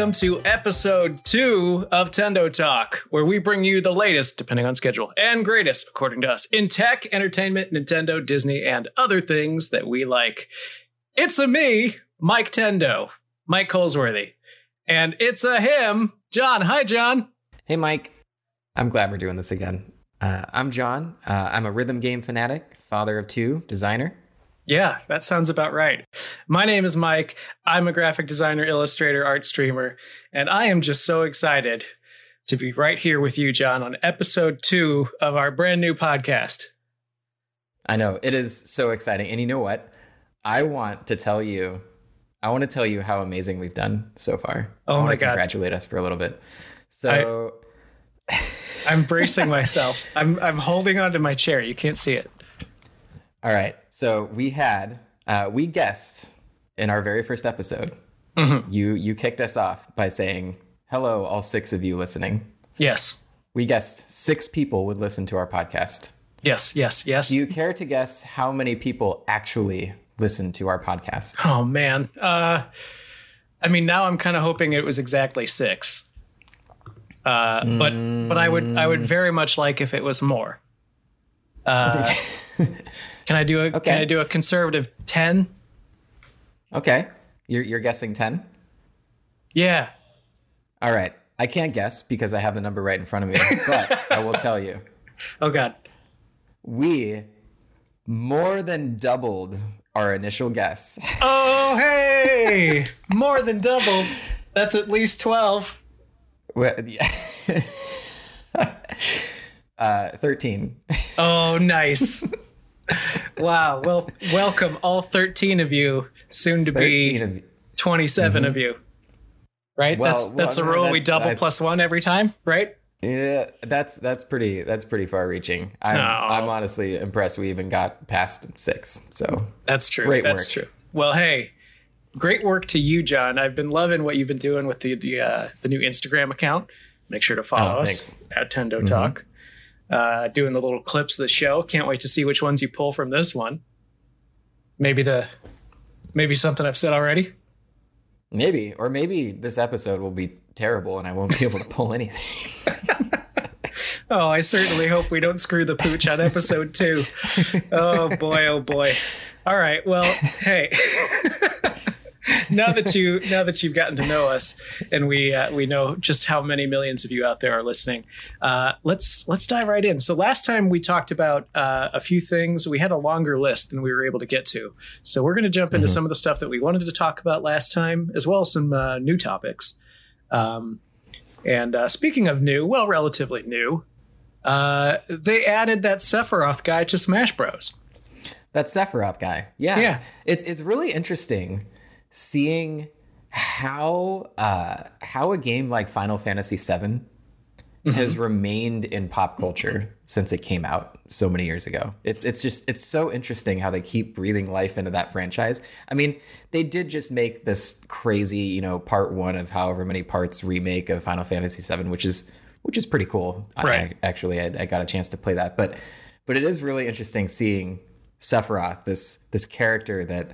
welcome to episode two of Tendo Talk, where we bring you the latest, depending on schedule, and greatest, according to us, in tech, entertainment, Nintendo, Disney, and other things that we like. It's a me, Mike Tendo, Mike Colesworthy, and it's a him, John. Hi, John. Hey, Mike. I'm glad we're doing this again. Uh, I'm John. Uh, I'm a rhythm game fanatic, father of two, designer. Yeah, that sounds about right. My name is Mike. I'm a graphic designer, illustrator, art streamer, and I am just so excited to be right here with you, John, on episode two of our brand new podcast. I know it is so exciting. And you know what? I want to tell you, I want to tell you how amazing we've done so far. Oh I want my to God. Congratulate us for a little bit. So, I'm bracing myself. I'm I'm holding onto my chair. You can't see it. All right. So we had, uh, we guessed in our very first episode. Mm-hmm. You you kicked us off by saying hello, all six of you listening. Yes. We guessed six people would listen to our podcast. Yes, yes, yes. Do you care to guess how many people actually listen to our podcast? oh man. Uh I mean now I'm kind of hoping it was exactly 6. Uh but but I would I would very much like if it was more. Uh can I do a can I do a conservative 10? Okay. You're, you're guessing 10? Yeah. All right. I can't guess because I have the number right in front of me, but I will tell you. Oh god. We more than doubled our initial guess. Oh hey! More than double. That's at least 12. Well, yeah. uh, 13. Oh, nice. wow. Well, welcome all 13 of you, soon to be of 27 of you. Right? Well, that's that's well, a rule we double I- plus 1 every time, right? Yeah, that's that's pretty that's pretty far reaching. I'm. I'm honestly impressed we even got past 6. So, That's true. Great That's work. true. Well, hey, great work to you, John. I've been loving what you've been doing with the the, uh, the new Instagram account. Make sure to follow Oh, us. Mm-hmm. at Tendo Talk. Uh, doing the little clips of the show. Can't wait to see which ones you pull from this one. Maybe the maybe something I've said already. maybe or maybe this episode will be terrible and I won't be able to pull anything. Oh, I certainly hope we don't screw the pooch on episode two. Oh boy, oh boy. All right. Well, hey. now that you now that you've gotten to know us and we uh, we know just how many millions of you out there are listening, uh, let's let's dive right in. So last time we talked about uh, a few things. We had a longer list than we were able to get to. So we're going to jump into some of the stuff that we wanted to talk about last time, as well as some uh, new topics. Um, and uh, speaking of new, well, relatively new, uh, they added that Sephiroth guy to Smash Bros. That Sephiroth guy. Yeah. Yeah. It's it's really interesting seeing how uh how a game like Final Fantasy VII has remained in pop culture since it came out so many years ago. It's it's just it's so interesting how they keep breathing life into that franchise. I mean, they did just make this crazy, you know, part 1 of however many parts remake of Final Fantasy VII, which is which is pretty cool. Right. I, actually I, I got a chance to play that, but but it is really interesting seeing Sephiroth, this this character that,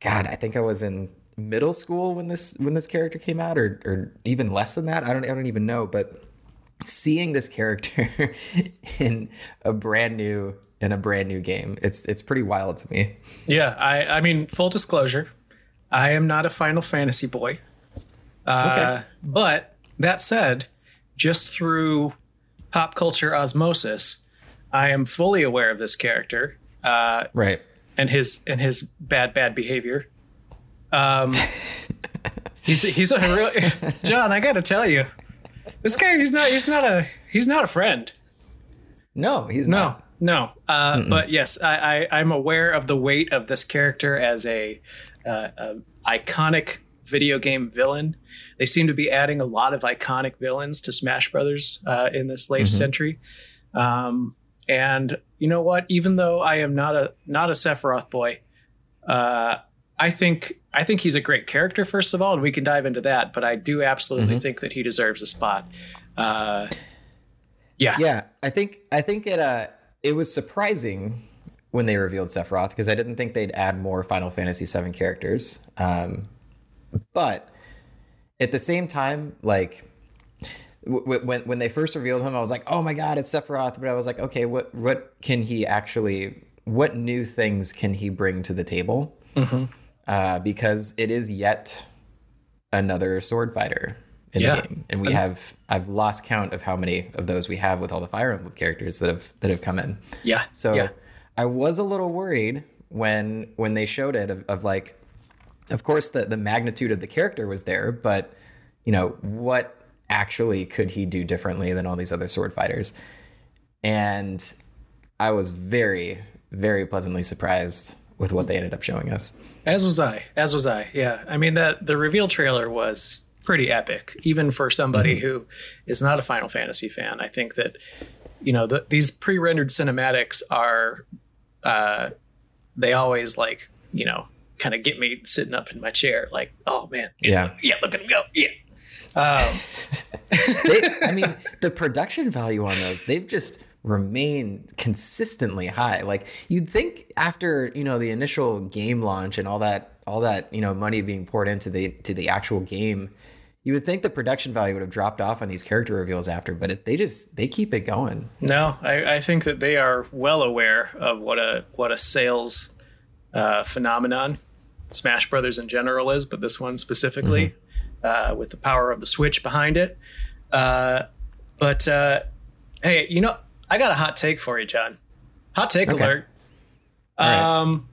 God, I think I was in middle school when this when this character came out, or or even less than that. I don't I don't even know. But seeing this character in a brand new in a brand new game, it's it's pretty wild to me. Yeah, I, I mean, full disclosure, I am not a Final Fantasy boy. Uh, But that said, just through pop culture osmosis, I am fully aware of this character uh, Right. And his and his bad bad behavior. Um, he's he's a real John. I got to tell you, this guy he's not he's not a he's not a friend. No, he's No, not. no. Uh, but yes, I, I, I'm aware of the weight of this character as a, uh, a iconic video game villain. They seem to be adding a lot of iconic villains to Smash Brothers uh, in this latest entry. Um, and you know what? Even though I am not a not a Sephiroth boy, uh, I think I think he's a great character. First of all, and we can dive into that. But I do absolutely think that he deserves a spot. Uh, yeah, Yeah, I think I think it uh it was surprising when they revealed Sephiroth because I didn't think they'd add more Final Fantasy VII characters. Um, but at the same time, like when when they first revealed him, I was like, oh my god, it's Sephiroth. But I was like, okay, what what can he actually? What new things can he bring to the table? Uh, because it is yet another sword fighter in Yeah. the game, and we have I've lost count of how many of those we have with all the Fire Emblem characters that have that have come in. Yeah. So yeah. I was a little worried when when they showed it of, of like, of course the the magnitude of the character was there, but you know what actually could he do differently than all these other sword fighters? And I was very very pleasantly surprised with what they ended up showing us. As was I. As was I. Yeah. I mean that the reveal trailer was pretty epic, even for somebody who is not a Final Fantasy fan. I think that you know the, these pre-rendered cinematics are uh, they always like you know kind of get me sitting up in my chair, like oh man, Yeah. yeah, look at him go, yeah. Um, They, I mean, the production value on those, they've just remained consistently high. Like you'd think after, you know, the initial game launch and all that all that, you know, money being poured into the to the actual game, you would think the production value would have dropped off on these character reveals after, but it, they just they keep it going. No, I, I think that they are well aware of what a what a sales uh, phenomenon Smash Brothers in general is, but this one specifically, uh, with the power of the Switch behind it. Uh, but uh, hey, you know, I got a hot take for you, John. Hot take Okay. alert. Right. Um,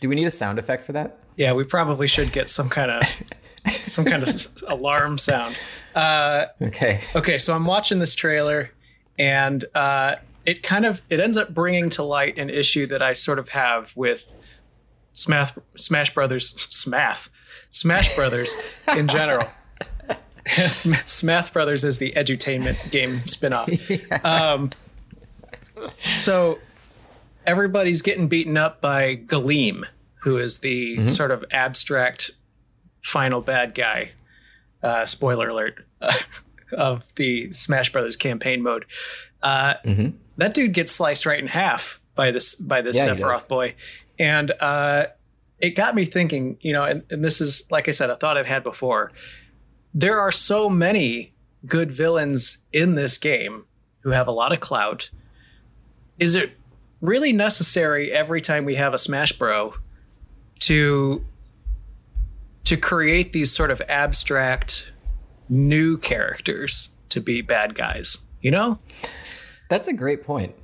Do we need a sound effect for that? yeah, we probably should get some kind of some kind of alarm sound. Uh, Okay. okay so i'm watching this trailer and uh, it kind of it ends up bringing to light an issue that i sort of have with smash smash brothers smash smash brothers in general Sm- smash brothers is the edutainment game spin-off um, so everybody's getting beaten up by galeem who is the sort of abstract final bad guy uh, spoiler alert of the Smash Brothers campaign mode. Uh, That dude gets sliced right in half by this by this Yeah. Sephiroth boy, and uh, it got me thinking. You know, and, and this is like I said, a thought I've had before. There are so many good villains in this game who have a lot of clout. Is it really necessary every time we have a Smash Bro to to create these sort of abstract new characters to be bad guys you know That's a great point.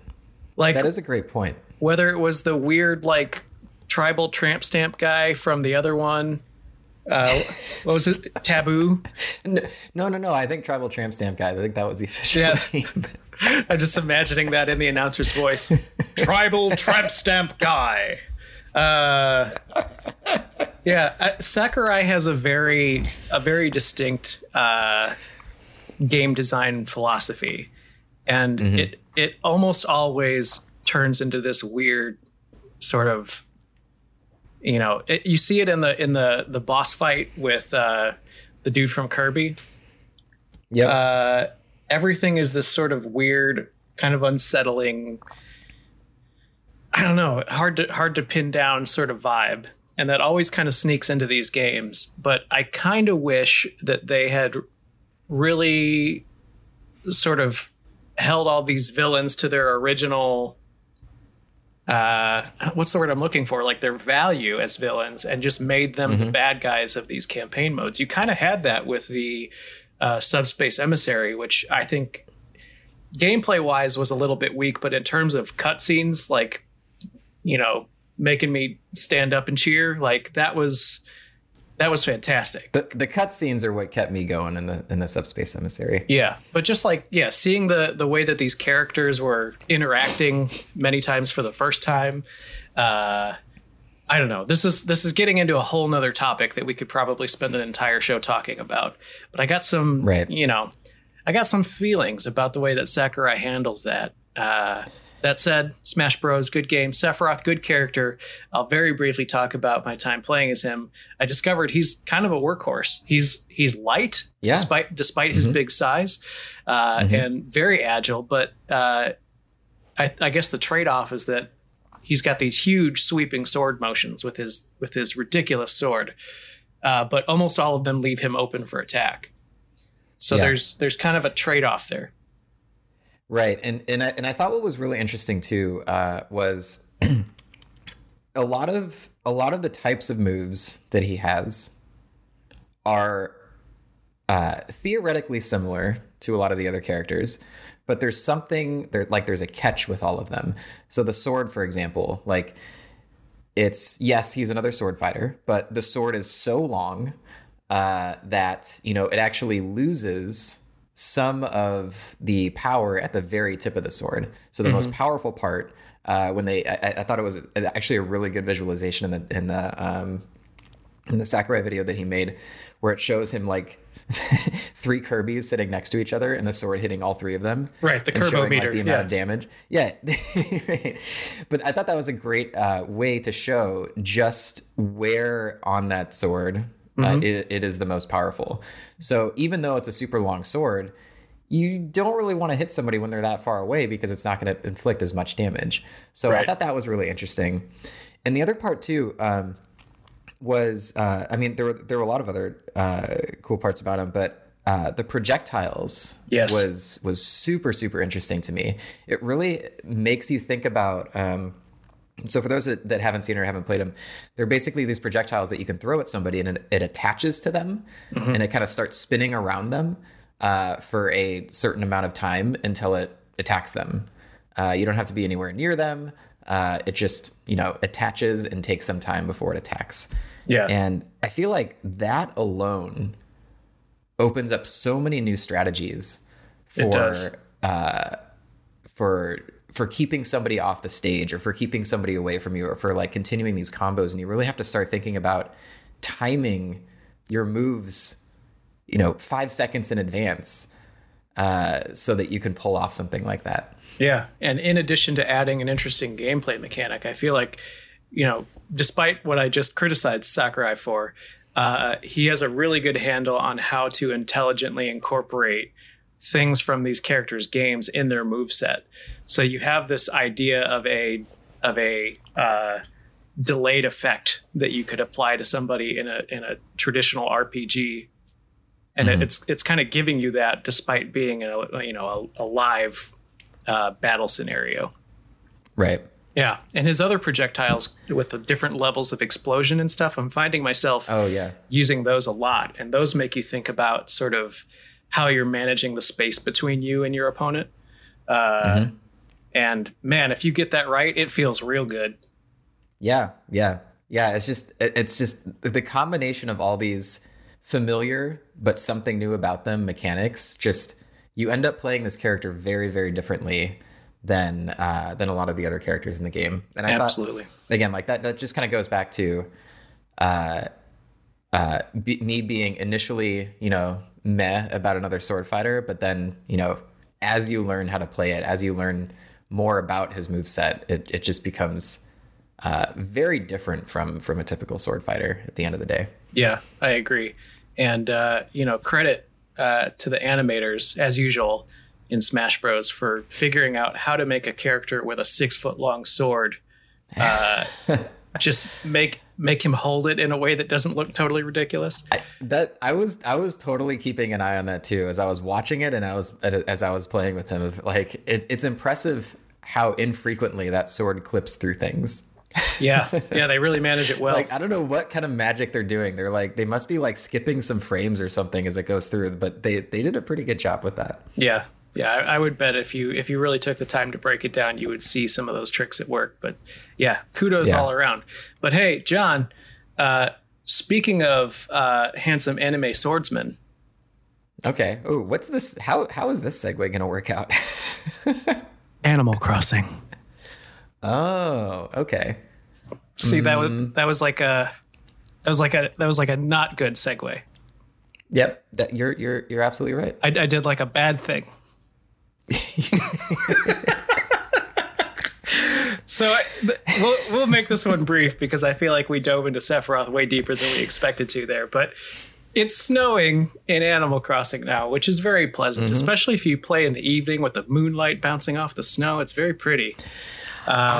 like That is a great point. whether it was the weird like tribal tramp stamp guy from the other one uh what was it Tabuu No, no, no. I think Tribal Tramp Stamp guy. I think that was the official Yeah. name. i'm just imagining that in the announcer's voice tribal tramp stamp guy uh yeah uh, sakurai has a very a very distinct uh game design philosophy and it it almost always turns into this weird sort of you know it, you see it in the in the the boss fight with uh the dude from kirby? Yeah. uh everything is this sort of weird kind of unsettling i don't know hard to hard to pin down sort of vibe. And that always kind of sneaks into these games. But i kind of wish that they had really sort of held all these villains to their original uh what's the word i'm looking for? Like their value as villains and just made them the bad guys of these campaign modes. You kind of had that with the uh, subspace emissary which i think gameplay wise was a little bit weak but in terms of cutscenes like you know making me stand up and cheer like that was that was fantastic the the cutscenes are what kept me going in the in the subspace emissary. Yeah, but just like yeah, seeing the the way that these characters were interacting many times for the first time, uh, I don't know. This is this is getting into a whole nother topic that we could probably spend an entire show talking about. But I got some, Right. you know, I got some feelings about the way that Sakurai handles that. Uh, that said, Smash Bros. good game. Sephiroth, good character. I'll very briefly talk about my time playing as him. I discovered he's kind of a workhorse. He's he's light, Yeah. despite despite his big size, uh, and very agile. But uh, I, I guess the trade off is that he's got these huge sweeping sword motions with his with his ridiculous sword. uh, but almost all of them leave him open for attack. So Yeah. there's there's kind of a trade off there. Right, and and I, and I thought what was really interesting too uh, was a lot of a lot of the types of moves that he has are uh, theoretically similar to a lot of the other characters, but there's something there like there's a catch with all of them. So the sword, for example, like it's yes, he's another sword fighter, but the sword is so long uh, that you know it actually loses some of the power at the very tip of the sword. So the most powerful part, uh, when they, I, I thought it was actually a really good visualization in the in the um, in the Sakurai video that he made, where it shows him like three Kirby's sitting next to each other and the sword hitting all three of them. Right, the showing, meter, Like, the amount yeah. of damage. Yeah. right. But I thought that was a great uh, way to show just where on that sword uh, it, it is the most powerful. So even though it's a super long sword, you don't really want to hit somebody when they're that far away because it's not going to inflict as much damage. So I thought that was really interesting. And the other part too um, was, uh, I mean, there were there were a lot of other uh, cool parts about him, but uh, the projectiles Yes. was was super super interesting to me. It really makes you think about. Um, so for those that, that haven't seen or haven't played them, they're basically these projectiles that you can throw at somebody and it, it attaches to them and it kind of starts spinning around them uh, for a certain amount of time until it attacks them. Uh, you don't have to be anywhere near them. Uh, it just you know attaches and takes some time before it attacks. Yeah. And I feel like that alone opens up so many new strategies for uh, for for keeping somebody off the stage or for keeping somebody away from you or for like continuing these combos and you really have to start thinking about timing your moves you know five seconds in advance uh, so that you can pull off something like that Yeah, and in addition to adding an interesting gameplay mechanic, I feel like, you know, despite what I just criticized Sakurai for, uh, he has a really good handle on how to intelligently incorporate things from these characters' games in their moveset. So you have this idea of a of a uh, delayed effect that you could apply to somebody in a in a traditional RPG, and it it's it's kind of giving you that despite being in a you know a, a live uh, battle scenario. right. Yeah, and his other projectiles with the different levels of explosion and stuff, I'm finding myself oh yeah. using those a lot, and those make you think about sort of how you're managing the space between you and your opponent. Uh, And man, if you get that right, it feels real good. Yeah, yeah, yeah. It's just it's just the combination of all these familiar but something new about them mechanics. Just you end up playing this character very, very differently than uh, than a lot of the other characters in the game. And I Absolutely. thought again, like that, that just kind of goes back to uh, uh, be, me being initially, you know, meh about another sword fighter, but then you know, as you learn how to play it, as you learn more about his moveset, it it just becomes uh, very different from from a typical sword fighter at the end of the day. Yeah, I agree. And uh, you know, credit uh, to the animators as usual in Smash Bros for figuring out how to make a character with a six foot long sword uh, just make make him hold it in a way that doesn't look totally ridiculous. That I was I was totally keeping an eye on that too as I was watching it and I was as I was playing with him. Like it's it's impressive how infrequently that sword clips through things. Yeah, yeah, they really manage it well. Like I don't know what kind of magic they're doing. They're like they must be like skipping some frames or something as it goes through, but they they did a pretty good job with that. yeah, yeah, I, I would bet if you if you really took the time to break it down, you would see some of those tricks at work. But yeah, kudos Yeah. all around. But hey, John, uh, speaking of uh, handsome anime swordsmen, Okay. Oh, what's this? How how is this segue going to work out? Animal Crossing. oh, okay. See that was Mm. that was like a that was like a that was like a not good segue. Yep. That you're you're you're absolutely right. I, I did like a bad thing. so I, th- we'll we'll make this one brief because I feel like we dove into Sephiroth way deeper than we expected to there. But it's snowing in Animal Crossing now, which is very pleasant, especially if you play in the evening with the moonlight bouncing off the snow. It's very pretty.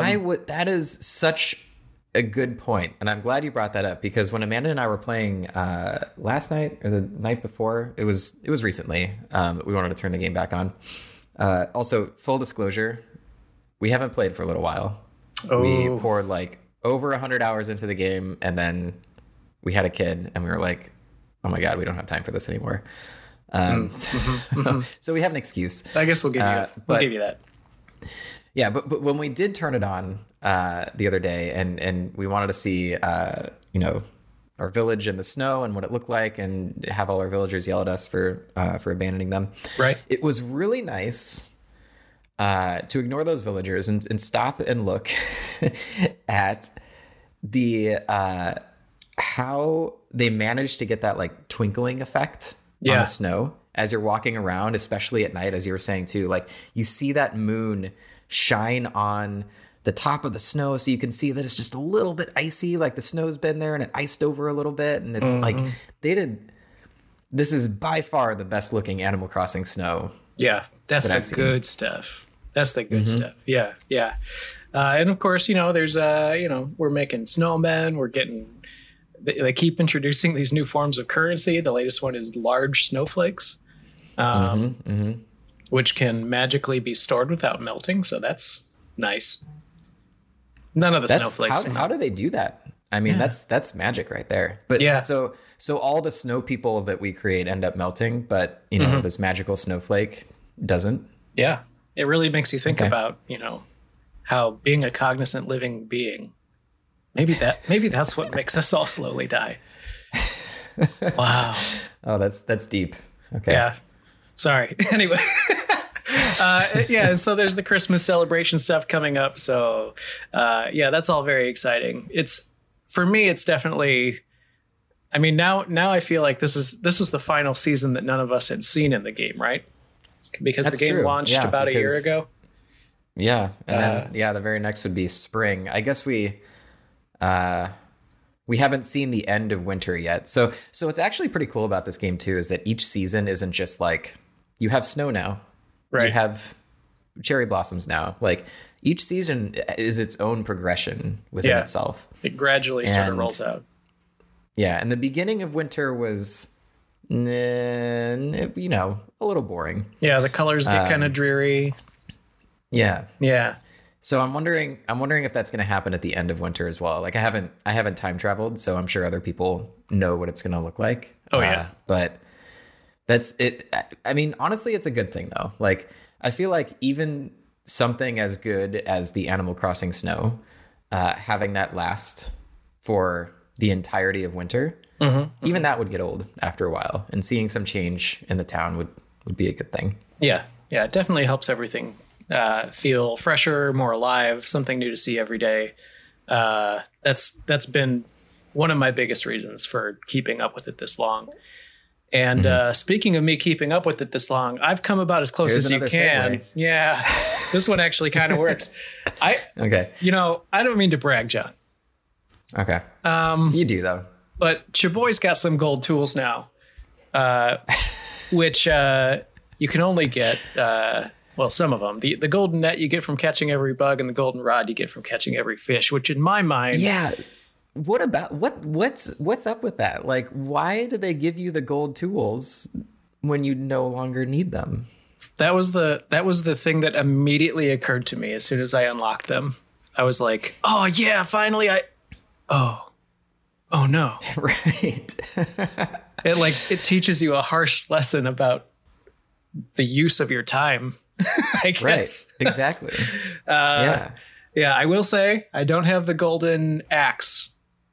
I would. That is such a good point, and I'm glad you brought that up because when Amanda and I were playing uh, last night or the night before, it was it was recently. Um, we wanted to turn the game back on. Uh, also, full disclosure, we haven't played for a little while. Oh. We poured like over 100 hours into the game, and then we had a kid, and we were like, "Oh my god, we don't have time for this anymore." Um, so, so we have an excuse. I guess we'll give you Uh, we'll give you that. Yeah, but but when we did turn it on uh, the other day, and and we wanted to see, uh, you know, our village in the snow and what it looked like, and have all our villagers yell at us for uh, for abandoning them. Right. It was really nice uh, to ignore those villagers and, and stop and look at the uh, how they managed to get that like twinkling effect on Yeah. the snow as you're walking around, especially at night, as you were saying too. Like you see that moon shine on the top of the snow, so you can see that it's just a little bit icy. Like the snow's been there and it iced over a little bit, and it's like they did. This is by far the best looking Animal Crossing snow Yeah, that's that the. Mm-hmm. good stuff. That's the good stuff. Yeah, yeah. Uh, and of course, you know, there's uh, you know, we're making snowmen. We're getting. They, they keep introducing these new forms of currency. The latest one is large snowflakes, um, Mm-hmm, which can magically be stored without melting. So that's nice. None of the That's snowflakes. how, how do they do that? I mean, that's that's magic right there. But Yeah. so so all the snow people that we create end up melting, but you know Mm-hmm. this magical snowflake doesn't. Yeah, it really makes you think Okay. about you know how being a cognizant living being. Maybe that maybe that's what makes us all slowly die. Wow. Oh, that's that's deep. Okay. Yeah. Sorry. Anyway. uh, yeah, so there's the Christmas celebration stuff coming up. So, uh, yeah, that's all very exciting. It's for me, it's definitely. I mean, now now I feel like this is this is the final season that none of us had seen in the game, right? Because That's the game true. launched Yeah, about a year ago. Yeah, and Uh, then yeah, the very next would be spring. I guess we uh we haven't seen the end of winter yet. So so what's actually pretty cool about this game too is that each season isn't just like you have snow now. Right. You Right. have cherry blossoms now. Like each season is its own progression within Yeah. itself. It gradually sort of rolls out. Yeah, and the beginning of winter was n- you know, a little boring. Yeah, the colors get Um, kind of dreary. Yeah. Yeah. So I'm wondering I'm wondering if that's going to happen at the end of winter as well. Like I haven't I haven't time traveled, so I'm sure other people know what it's going to look like. Oh, Uh, yeah. but that's it I- mean, honestly it's a good thing though. Like I feel like even something as good as the Animal Crossing snow uh, having that last for the entirety of winter, Mm-hmm, even that would get old after a while. And seeing some change in the town would would be a good thing. Yeah. Yeah. It definitely helps everything uh, feel fresher, more alive, something new to see every day. Uh, that's that's been one of my biggest reasons for keeping up with it this long. And Mm-hmm. uh, speaking of me keeping up with it this long, I've come about as close Here's as you can. segue. Yeah, this one actually kind of works. I, Okay. you know, I don't mean to brag, John, Okay. Um, you do though. but Chaboy's got some gold tools now, uh, which uh, you can only get. Well, some of them. The the golden net you get from catching every bug, and the golden rod you get from catching every fish. Which, in my mind, Yeah. What about what what's what's up with that? Like why do they give you the gold tools when you no longer need them? that was the that was the thing that immediately occurred to me as soon as I unlocked them. I was like, "Oh yeah, finally!" I oh oh no! right. It like it teaches you a harsh lesson about the use of your time. I guess. right. Exactly. Uh, yeah. Yeah, I will say I don't have the golden axe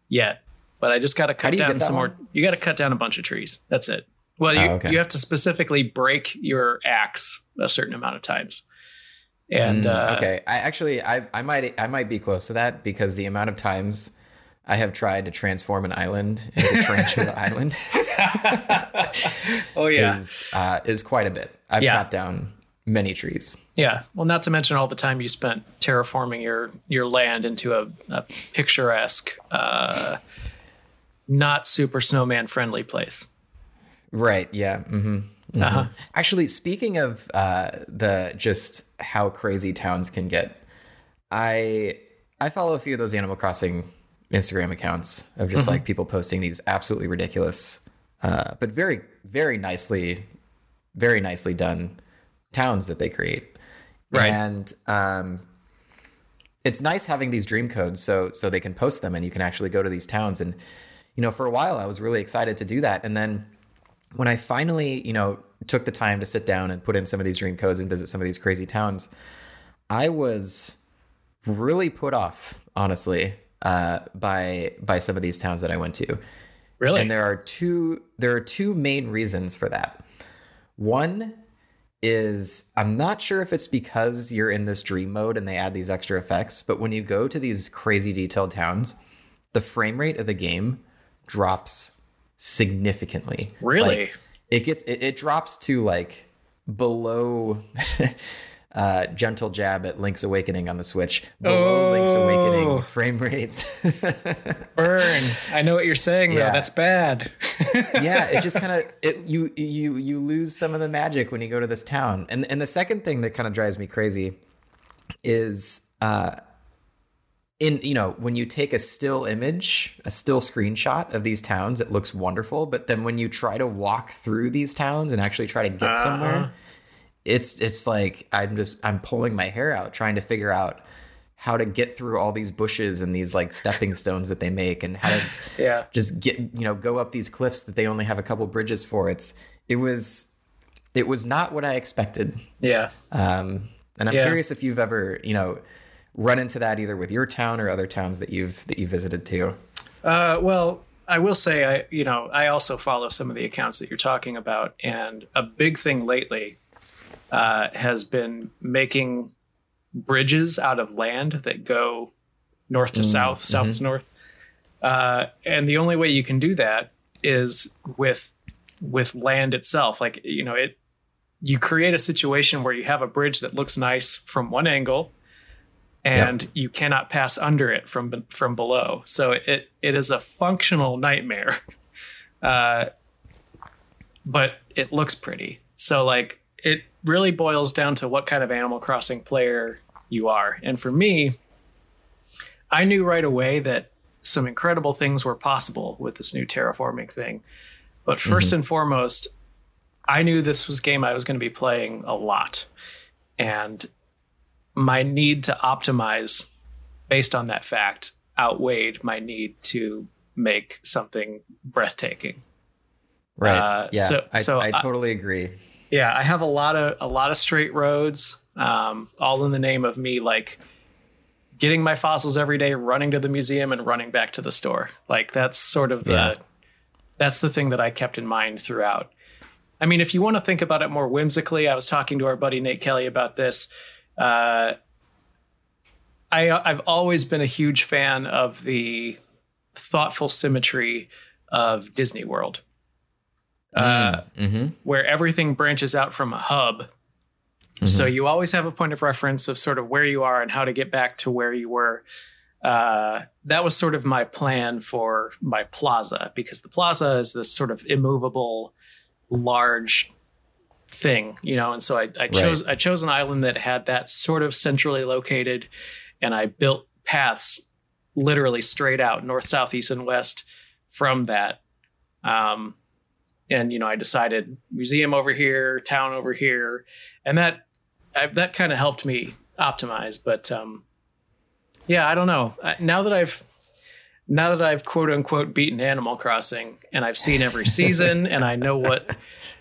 yet, but I just got to cut do down some more. one? You got to cut down a bunch of trees. That's it. Well, you Oh, okay. you have to specifically break your axe a certain amount of times. And Mm, uh, okay. I actually I I might I might be close to that because the amount of times I have tried to transform an island into Tarantula Island oh yeah, is uh, is quite a bit. I've Yeah. chopped down many trees. yeah. Well, not to mention all the time you spent terraforming your your land into a, a picturesque, uh, not super snowman friendly place. Right. Yeah. hmm Uh-huh. Actually, speaking of uh, the just how crazy towns can get, I I follow a few of those Animal Crossing Instagram accounts of just like people posting these absolutely ridiculous, uh, but very, very nicely, very nicely done towns that they create. Right. And um, it's nice having these dream codes so so they can post them and you can actually go to these towns. And you know, for a while I was really excited to do that. And then when I finally, you know, took the time to sit down and put in some of these dream codes and visit some of these crazy towns, I was really put off, honestly, uh, by by some of these towns that I went to. Really? And there are two there are two main reasons for that. One is I'm not sure if it's because you're in this dream mode and they add these extra effects, but when you go to these crazy detailed towns, the frame rate of the game drops significantly. Really? Like, it gets it, it drops to like below uh, gentle jab at Link's Awakening on the Switch. Below Link's Oh. Awakening frame rates. Burn. I know what you're saying though. Yeah. That's bad. yeah, it just kind of it you you you lose some of the magic when you go to this town. And and the second thing that kind of drives me crazy is uh in you know when you take a still image, a still screenshot of these towns, it looks wonderful, but then when you try to walk through these towns and actually try to get somewhere, it's it's like I'm just I'm pulling my hair out trying to figure out how to get through all these bushes and these like stepping stones that they make and how to yeah. just get you know go up these cliffs that they only have a couple bridges for it's it was it was not what i expected Yeah. um and i'm Yeah. curious if you've ever you know run into that either with your town or other towns that you've that you visited too Uh, well, I will say, I you know, I also follow some of the accounts that you're talking about, and a big thing lately uh, has been making bridges out of land that go north to south, south to north, uh, and the only way you can do that is with with land itself. Like you know, it you create a situation where you have a bridge that looks nice from one angle and you cannot pass under it from from below. So it it is a functional nightmare, uh, but it looks pretty. So like really boils down to what kind of Animal Crossing player you are. And for me, I knew right away that some incredible things were possible with this new terraforming thing. But 1st and foremost, I knew this was a game I was going to be playing a lot. And my need to optimize based on that fact outweighed my need to make something breathtaking. right Uh, yeah so- I, so I I- totally agree Yeah, I have a lot of a lot of straight roads, um, all in the name of me like getting my fossils every day, running to the museum, and running back to the store. Like that's sort of the Yeah. that's the thing that I kept in mind throughout. I mean, if you want to think about it more whimsically, I was talking to our buddy Nate Kelly about this. Uh, I I've always been a huge fan of the thoughtful symmetry of Disney World. Uh, hmm where everything branches out from a hub. So you always have a point of reference of sort of where you are and how to get back to where you were. Uh, that was sort of my plan for my plaza because the plaza is this sort of immovable, large thing, you know. And so I, I chose I chose an island that had that sort of centrally located, and I built paths literally straight out north, south, east, and west from that. Um, and you know i decided museum over here town over here and that I, that kind of helped me optimize but um yeah i don't know now that i've now that i've quote unquote beaten animal crossing and i've seen every season and i know what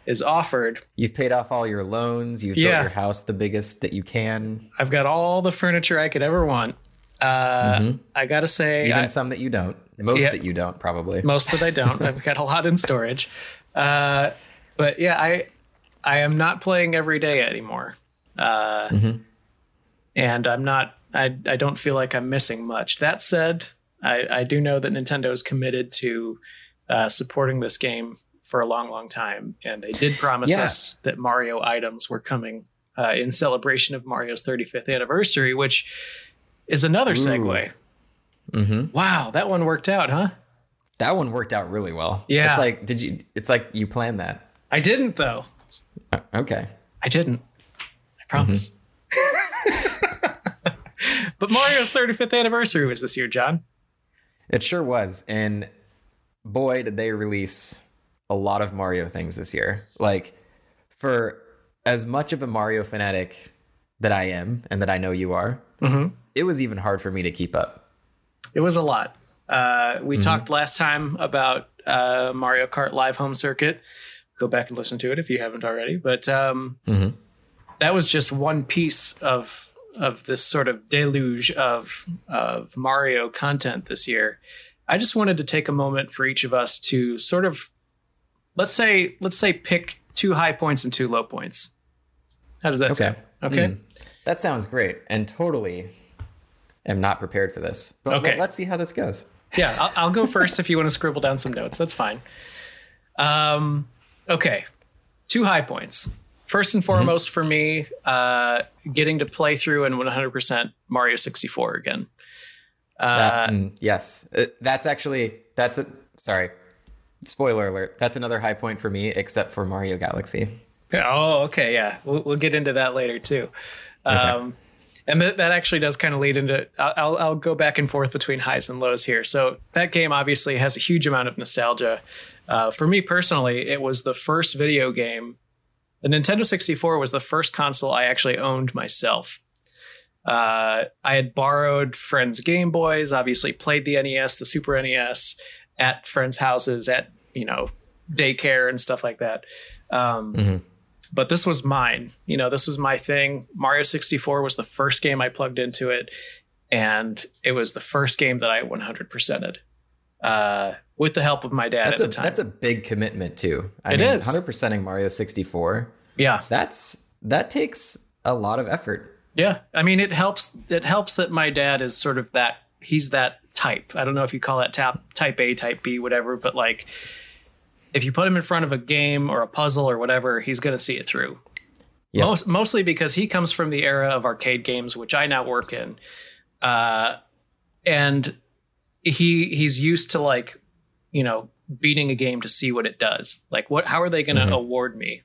is offered you've paid off all your loans you've Yeah. built your house the biggest that you can i've got all the furniture i could ever want uh i gotta say even I- some that you don't most Yeah. that you don't probably most that I don't. I've got a lot in storage. Uh, but yeah, I I am not playing every day anymore. Uh, And I'm not. I I don't feel like I'm missing much. That said, I I do know that Nintendo is committed to uh, supporting this game for a long, long time, and they did promise Yeah. us that Mario items were coming uh, in celebration of Mario's 35th anniversary, which is another segue. hmm Wow, that one worked out, huh? That one worked out really well Yeah. it's like did you it's like you planned that I didn't though. Uh, okay I didn't. I promise. but Mario's 35th anniversary was this year, John. It sure was. And boy, did they release a lot of Mario things this year. Like, for as much of a Mario fanatic that I am and that I know you are, it was even hard for me to keep up. It was a lot. Uh, we talked last time about uh, Mario Kart Live Home Circuit. Go back and listen to it if you haven't already. But um, Mhm. that was just one piece of of this sort of deluge of of Mario content this year. I just wanted to take a moment for each of us to sort of let's say let's say pick two high points and two low points. How does that Okay. sound? Okay. Mm. That sounds great. And totally am not prepared for this. But Okay. let's see how this goes. Yeah, I'll, I'll go first if you want to scribble down some notes. That's fine. Um, okay, two high points. First and foremost for me, uh, getting to play through and 100% Mario 64 again. Uh, That- mm, yes. Uh, that's actually, that's a, sorry, spoiler alert. That's another high point for me, except for Mario Galaxy. Oh, okay, yeah, we'll, we'll get into that later too. Um, and th- that actually does kind of lead into. I'll, I'll go back and forth between highs and lows here. So that game obviously has a huge amount of nostalgia. Uh, for me personally, it was the first video game. The Nintendo 64 was the first console I actually owned myself. Uh, I had borrowed friends' Game Boys, obviously played the NES, the Super NES at friends' houses, at you know daycare and stuff like that. Um, Mhm. But this was mine. You know, this was my thing. Mario 64 was the first game I plugged into it, and it was the first game that I 100%ed uh, with the help of my dad That's at a, the time. that's a big commitment too. I It mean, is. 100%ing Mario 64. yeah, That's, that takes a lot of effort. Yeah, I mean it helps. It helps that my dad is sort of that. He's that type. I don't know if you call that tap, type A, type B, whatever. But like, if you put him in front of a game or a puzzle or whatever, he's going to see it through. Yeah. Most, mostly because he comes from the era of arcade games, which I now work in, uh, and he he's used to like, you know, beating a game to see what it does. Like, what? How are they going to Mhm. award me?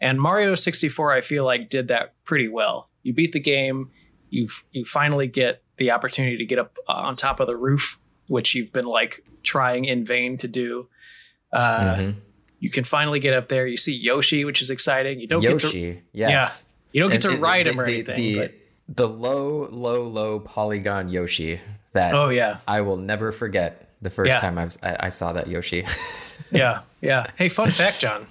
And Mario 64, I feel like did that pretty well. You beat the game, you you finally get the opportunity to get up uh, on top of the roof, which you've been like trying in vain to do. Uh, Mhm. You can finally get up there. You see Yoshi, which is exciting. You don't get to Yoshi. yes. you don't get And to ride the- him or the, anything. The, but, the low, low, low polygon Yoshi that oh yeah, I will never forget the first Yeah. time I've, I, I saw that Yoshi. yeah, yeah. Hey, fun fact, John.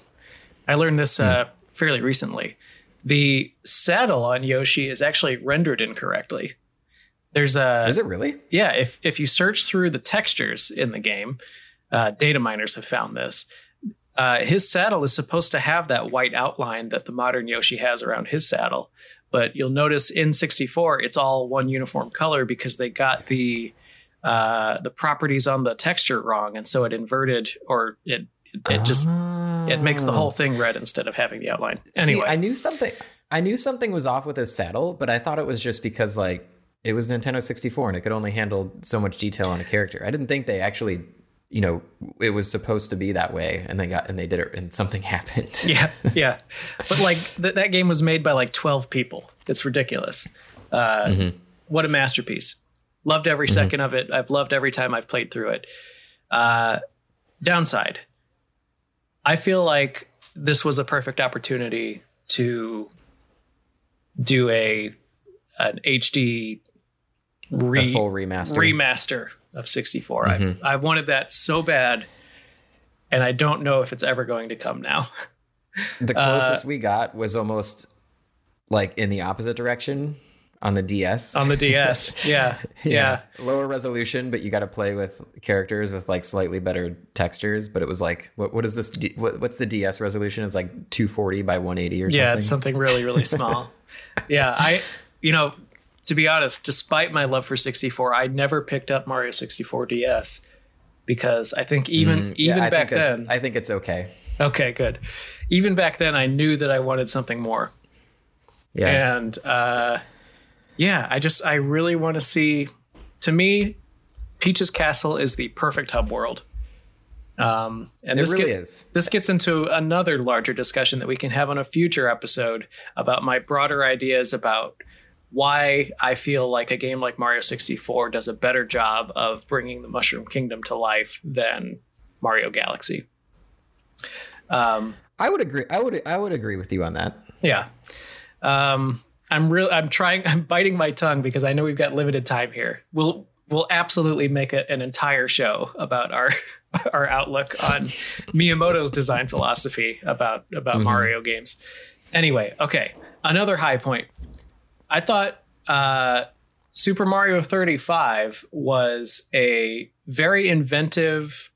I learned this uh, fairly recently. The saddle on Yoshi is actually rendered incorrectly. There's a Is it really? yeah if if you search through the textures in the game uh, data miners have found this uh, his saddle is supposed to have that white outline that the modern yoshi has around his saddle but you'll notice in 64 it's all one uniform color because they got the uh, the properties on the texture wrong and so it inverted or it it just it makes the Oh. whole thing red instead of having the outline See, anyway I knew something. I knew something was off with his saddle, but I thought it was just because like it was Nintendo 64 and it could only handle so much detail on a character. I didn't think they actually, you know, it was supposed to be that way, and they got and they did it, and something happened. yeah yeah. But like th- that game was made by like 12 people. It's ridiculous. Uh, Mhm. what a masterpiece. Loved every second of it. I've loved every time i've played through it. Uh, downside. I feel like this was a perfect opportunity to do a an hd re- A full remaster. remaster of 64 I, I wanted that so bad and i don't know if it's ever going to come now the uh, closest we got was almost like in the opposite direction on the DS. on the ds yeah yeah, Lower resolution, but you got to play with characters with like slightly better textures. But it was like, what, what is this? What, what's the DS resolution? It's like 240 by 180 or something. yeah it's something really really small yeah i you know to be honest despite my love for 64 i never picked up mario 64 ds because i think even Mm, Yeah, even I back then I think it's okay. okay good even back then i knew that i wanted something more Yeah. and uh yeah i just i really want to see to me peach's castle is the perfect hub world um and it this really get- is. this gets into another larger discussion that we can have on a future episode about my broader ideas about why I feel like a game like Mario 64 does a better job of bringing the Mushroom Kingdom to life than Mario Galaxy. Um, I would agree. I would I would agree with you on that. Yeah. Um, I'm real. I'm trying. I'm biting my tongue because I know we've got limited time here. We'll we'll absolutely make a, an entire show about our our outlook on Miyamoto's design philosophy about about mm-hmm. Mario games. Anyway, okay, another high point. I thought uh, Super Mario 35 was a very inventive,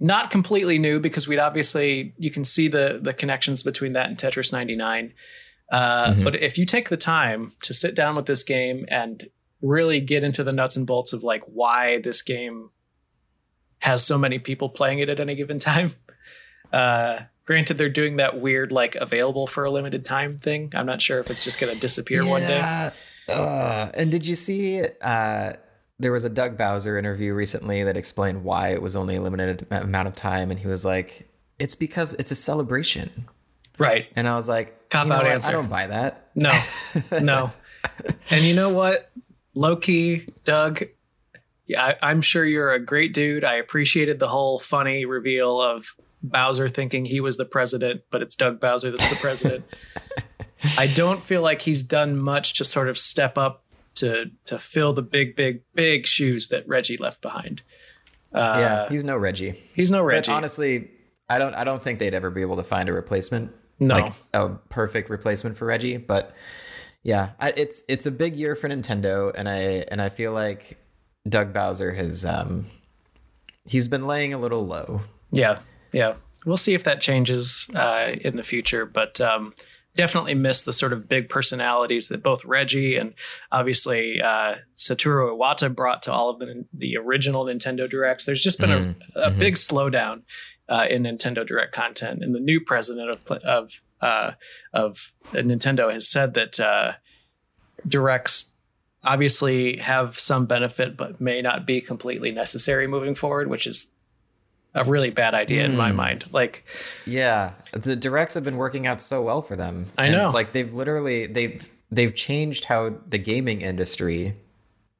not completely new because we'd obviously you can see the the connections between that and Tetris 99. Uh, mm-hmm. But if you take the time to sit down with this game and really get into the nuts and bolts of like why this game has so many people playing it at any given time. Uh, granted, they're doing that weird like available for a limited time thing. I'm not sure if it's just going to disappear yeah. one day. Uh, and did you see? Uh, there was a Doug Bowser interview recently that explained why it was only a limited amount of time, and he was like, "It's because it's a celebration." Right. And I was like, "Cop out answer." I don't buy that. No, no. and you know what? Low key, Doug, yeah, I, am sure you're a great dude. I appreciated the whole funny reveal of Bowser thinking he was the president, but it's Doug Bowser that's the president. I don't feel like he's done much to sort of step up to to fill the big, big, big shoes that Reggie left behind. Uh, yeah, he's no Reggie. He's no Reggie. But honestly, I don't I don't think they'd ever be able to find a replacement. No, like a perfect replacement for Reggie. But yeah, I, it's it's a big year for Nintendo, and I and I feel like Doug Bowser has um, he's been laying a little low. Yeah, yeah. We'll see if that changes uh, in the future, but um, definitely miss the sort of big personalities that both Reggie and obviously uh, Satoru Iwata brought to all of the, the original Nintendo Directs. There's just been mm-hmm. a, a mm-hmm. big slowdown uh, in Nintendo Direct content, and the new president of of uh, of Nintendo has said that uh, directs obviously have some benefit, but may not be completely necessary moving forward, which is a really bad idea mm. in my hmm. mind. Like, yeah, the directs have been working out so well for them. I and know. Like they've literally they've they've changed how the gaming industry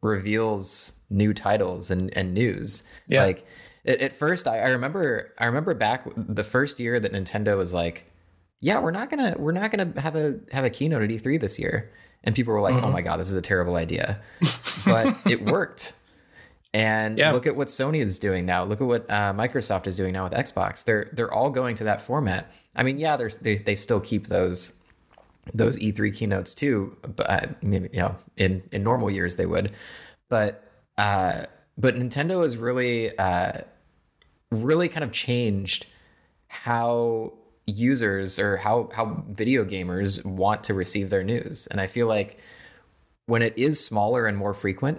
reveals new titles and and news. Yeah. Like at, at first, I, I remember I remember back the first year that Nintendo was like, yeah, we're not gonna we're not gonna have a have a keynote at E3 this year and people were like, oh mm-hmm. "Oh my god, this is a terrible idea," but it worked. And yeah. look at what Sony is doing now. Look at what uh, Microsoft is doing now with Xbox. They're they're all going to that format. I mean, yeah, they they still keep those those E3 keynotes too, but uh, you know in in normal years they would, but uh, but Nintendo has really uh, really kind of changed how users or how how video gamers want to receive their news and i feel like when it is smaller and more frequent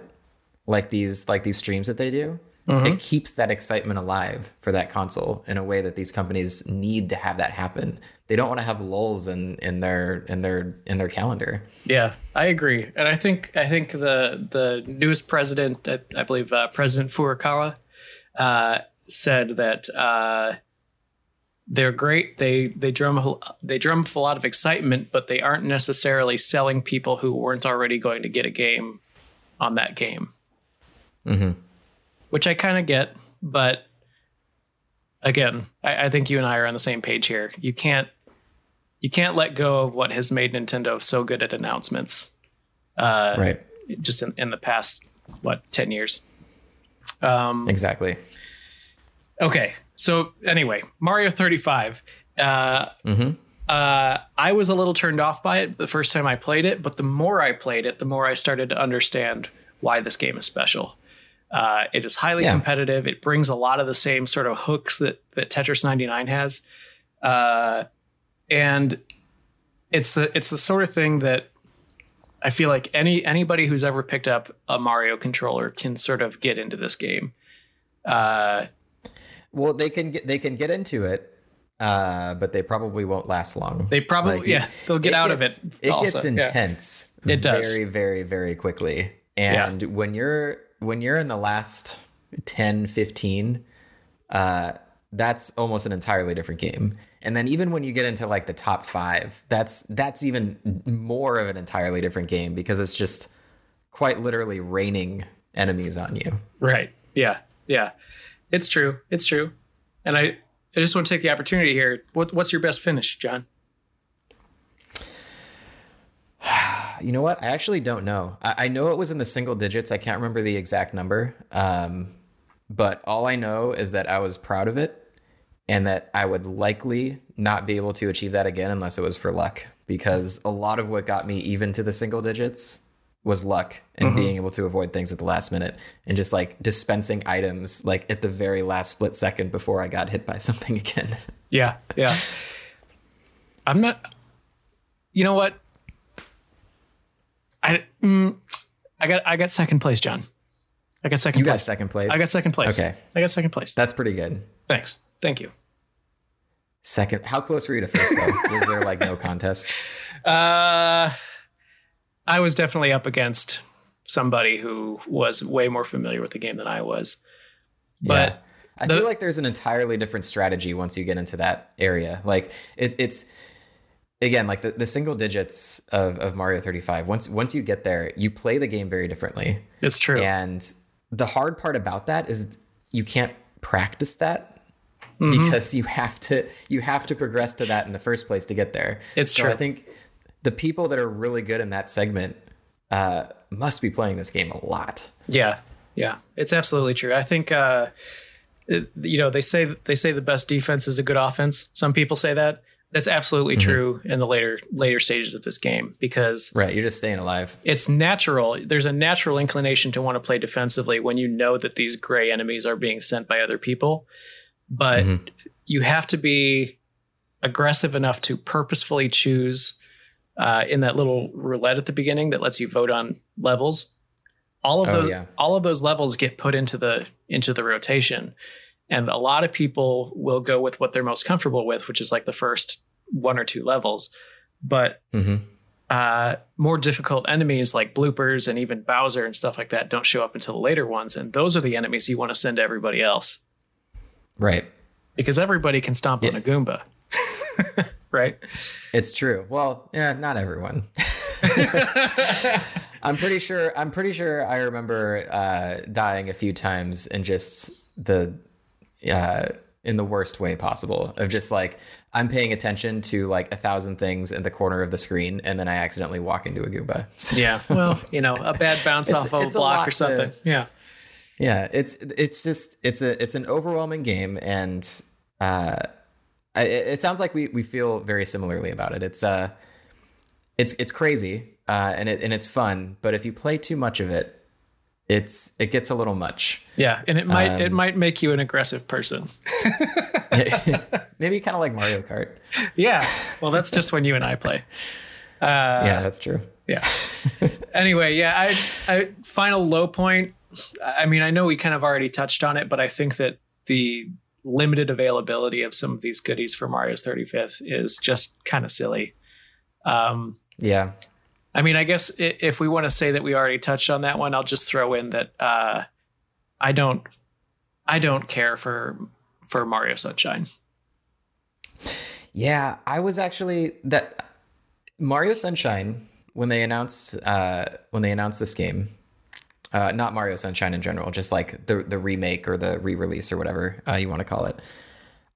like these like these streams that they do mm-hmm. it keeps that excitement alive for that console in a way that these companies need to have that happen they don't want to have lulls in in their in their in their calendar yeah i agree and i think i think the the newest president i believe uh, president furukawa uh, said that uh, they're great. They they drum they drum up a lot of excitement, but they aren't necessarily selling people who weren't already going to get a game on that game. Mm-hmm. Which I kind of get, but again, I, I think you and I are on the same page here. You can't you can't let go of what has made Nintendo so good at announcements. Uh, right. Just in, in the past, what, 10 years? Um, exactly. Okay. So anyway, Mario 35. Uh, mm-hmm. uh, I was a little turned off by it the first time I played it, but the more I played it, the more I started to understand why this game is special. Uh, it is highly yeah. competitive. It brings a lot of the same sort of hooks that that Tetris 99 has, uh, and it's the it's the sort of thing that I feel like any anybody who's ever picked up a Mario controller can sort of get into this game. Uh, well, they can get they can get into it, uh, but they probably won't last long. They probably like, yeah, they'll get out gets, of it. It also. gets intense. Yeah. It does very very very quickly. And yeah. when you're when you're in the last 10 15 uh, that's almost an entirely different game. And then even when you get into like the top five, that's that's even more of an entirely different game because it's just quite literally raining enemies on you. Right. Yeah. Yeah. It's true. It's true. And I, I just want to take the opportunity here. What, what's your best finish, John? You know what? I actually don't know. I, I know it was in the single digits. I can't remember the exact number. Um, but all I know is that I was proud of it and that I would likely not be able to achieve that again unless it was for luck because a lot of what got me even to the single digits was luck and mm-hmm. being able to avoid things at the last minute and just like dispensing items like at the very last split second before I got hit by something again. Yeah, yeah. I'm not You know what? I mm, I got I got second place, John. I got second you place. got second place. I got second place. Okay. I got second place. That's pretty good. Thanks. Thank you. Second. How close were you to first though? Was there like no contest? Uh I was definitely up against somebody who was way more familiar with the game than I was. But yeah. I the, feel like there's an entirely different strategy once you get into that area. Like it, it's again like the, the single digits of, of Mario 35. Once once you get there, you play the game very differently. It's true. And the hard part about that is you can't practice that mm-hmm. because you have to you have to progress to that in the first place to get there. It's so true. I think the people that are really good in that segment uh, must be playing this game a lot. Yeah, yeah, it's absolutely true. I think uh, it, you know they say they say the best defense is a good offense. Some people say that. That's absolutely mm-hmm. true in the later later stages of this game because right, you're just staying alive. It's natural. There's a natural inclination to want to play defensively when you know that these gray enemies are being sent by other people, but mm-hmm. you have to be aggressive enough to purposefully choose uh, in that little roulette at the beginning that lets you vote on levels. All of oh, those yeah. all of those levels get put into the into the rotation. And a lot of people will go with what they're most comfortable with, which is like the first one or two levels. But mm-hmm. uh, more difficult enemies like bloopers and even Bowser and stuff like that don't show up until the later ones. And those are the enemies you want to send to everybody else. Right. Because everybody can stomp yeah. on a Goomba. right? It's true. Well, yeah, not everyone. I'm pretty sure. I'm pretty sure. I remember uh, dying a few times and just the uh, in the worst way possible of just like I'm paying attention to like a thousand things in the corner of the screen, and then I accidentally walk into a Goomba. yeah, well, you know, a bad bounce off of a block a or something. To, yeah, yeah. It's it's just it's a it's an overwhelming game, and uh, it, it sounds like we we feel very similarly about it. It's uh, it's it's crazy, uh, and it and it's fun, but if you play too much of it, it's it gets a little much. Yeah, and it might um, it might make you an aggressive person. maybe kind of like Mario Kart. Yeah. Well, that's just when you and I play. Uh, yeah, that's true. Yeah. anyway, yeah, I, I final low point. I mean, I know we kind of already touched on it, but I think that the limited availability of some of these goodies for Mario's 35th is just kind of silly. Um, yeah. I mean, I guess if we want to say that we already touched on that one, I'll just throw in that uh, I don't, I don't care for for Mario Sunshine. Yeah, I was actually that Mario Sunshine when they announced uh, when they announced this game. Uh, not Mario Sunshine in general, just like the the remake or the re-release or whatever uh, you want to call it.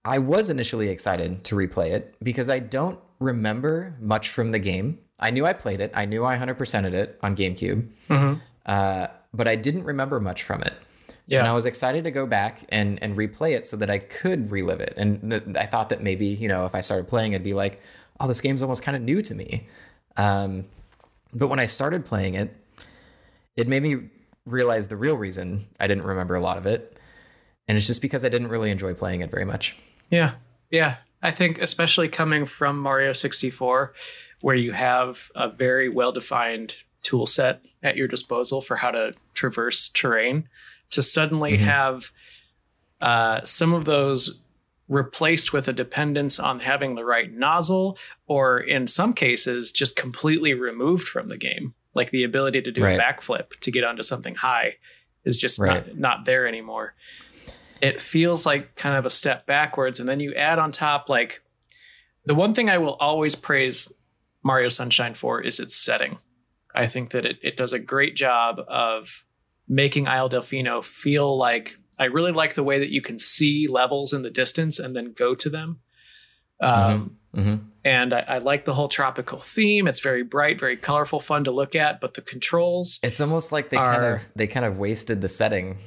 I was initially excited to replay it because I don't remember much from the game. I knew I played it. I knew I 100%ed it on GameCube, mm-hmm. uh, but I didn't remember much from it. Yeah. And I was excited to go back and and replay it so that I could relive it. And th- I thought that maybe you know if I started playing, it'd be like, oh, this game's almost kind of new to me. Um, but when I started playing it, it made me realize the real reason I didn't remember a lot of it, and it's just because I didn't really enjoy playing it very much. Yeah, yeah. I think especially coming from Mario 64, where you have a very well defined tool set at your disposal for how to traverse terrain to suddenly mm-hmm. have uh, some of those replaced with a dependence on having the right nozzle, or in some cases, just completely removed from the game. Like the ability to do right. a backflip to get onto something high is just right. not, not there anymore. It feels like kind of a step backwards. And then you add on top, like, the one thing I will always praise Mario Sunshine 4 is its setting. I think that it, it does a great job of making Isle Delfino feel like I really like the way that you can see levels in the distance and then go to them. Um, Mm-hmm. And I, I like the whole tropical theme. It's very bright, very colorful, fun to look at. But the controls, It's almost like they kind of they kind of wasted the setting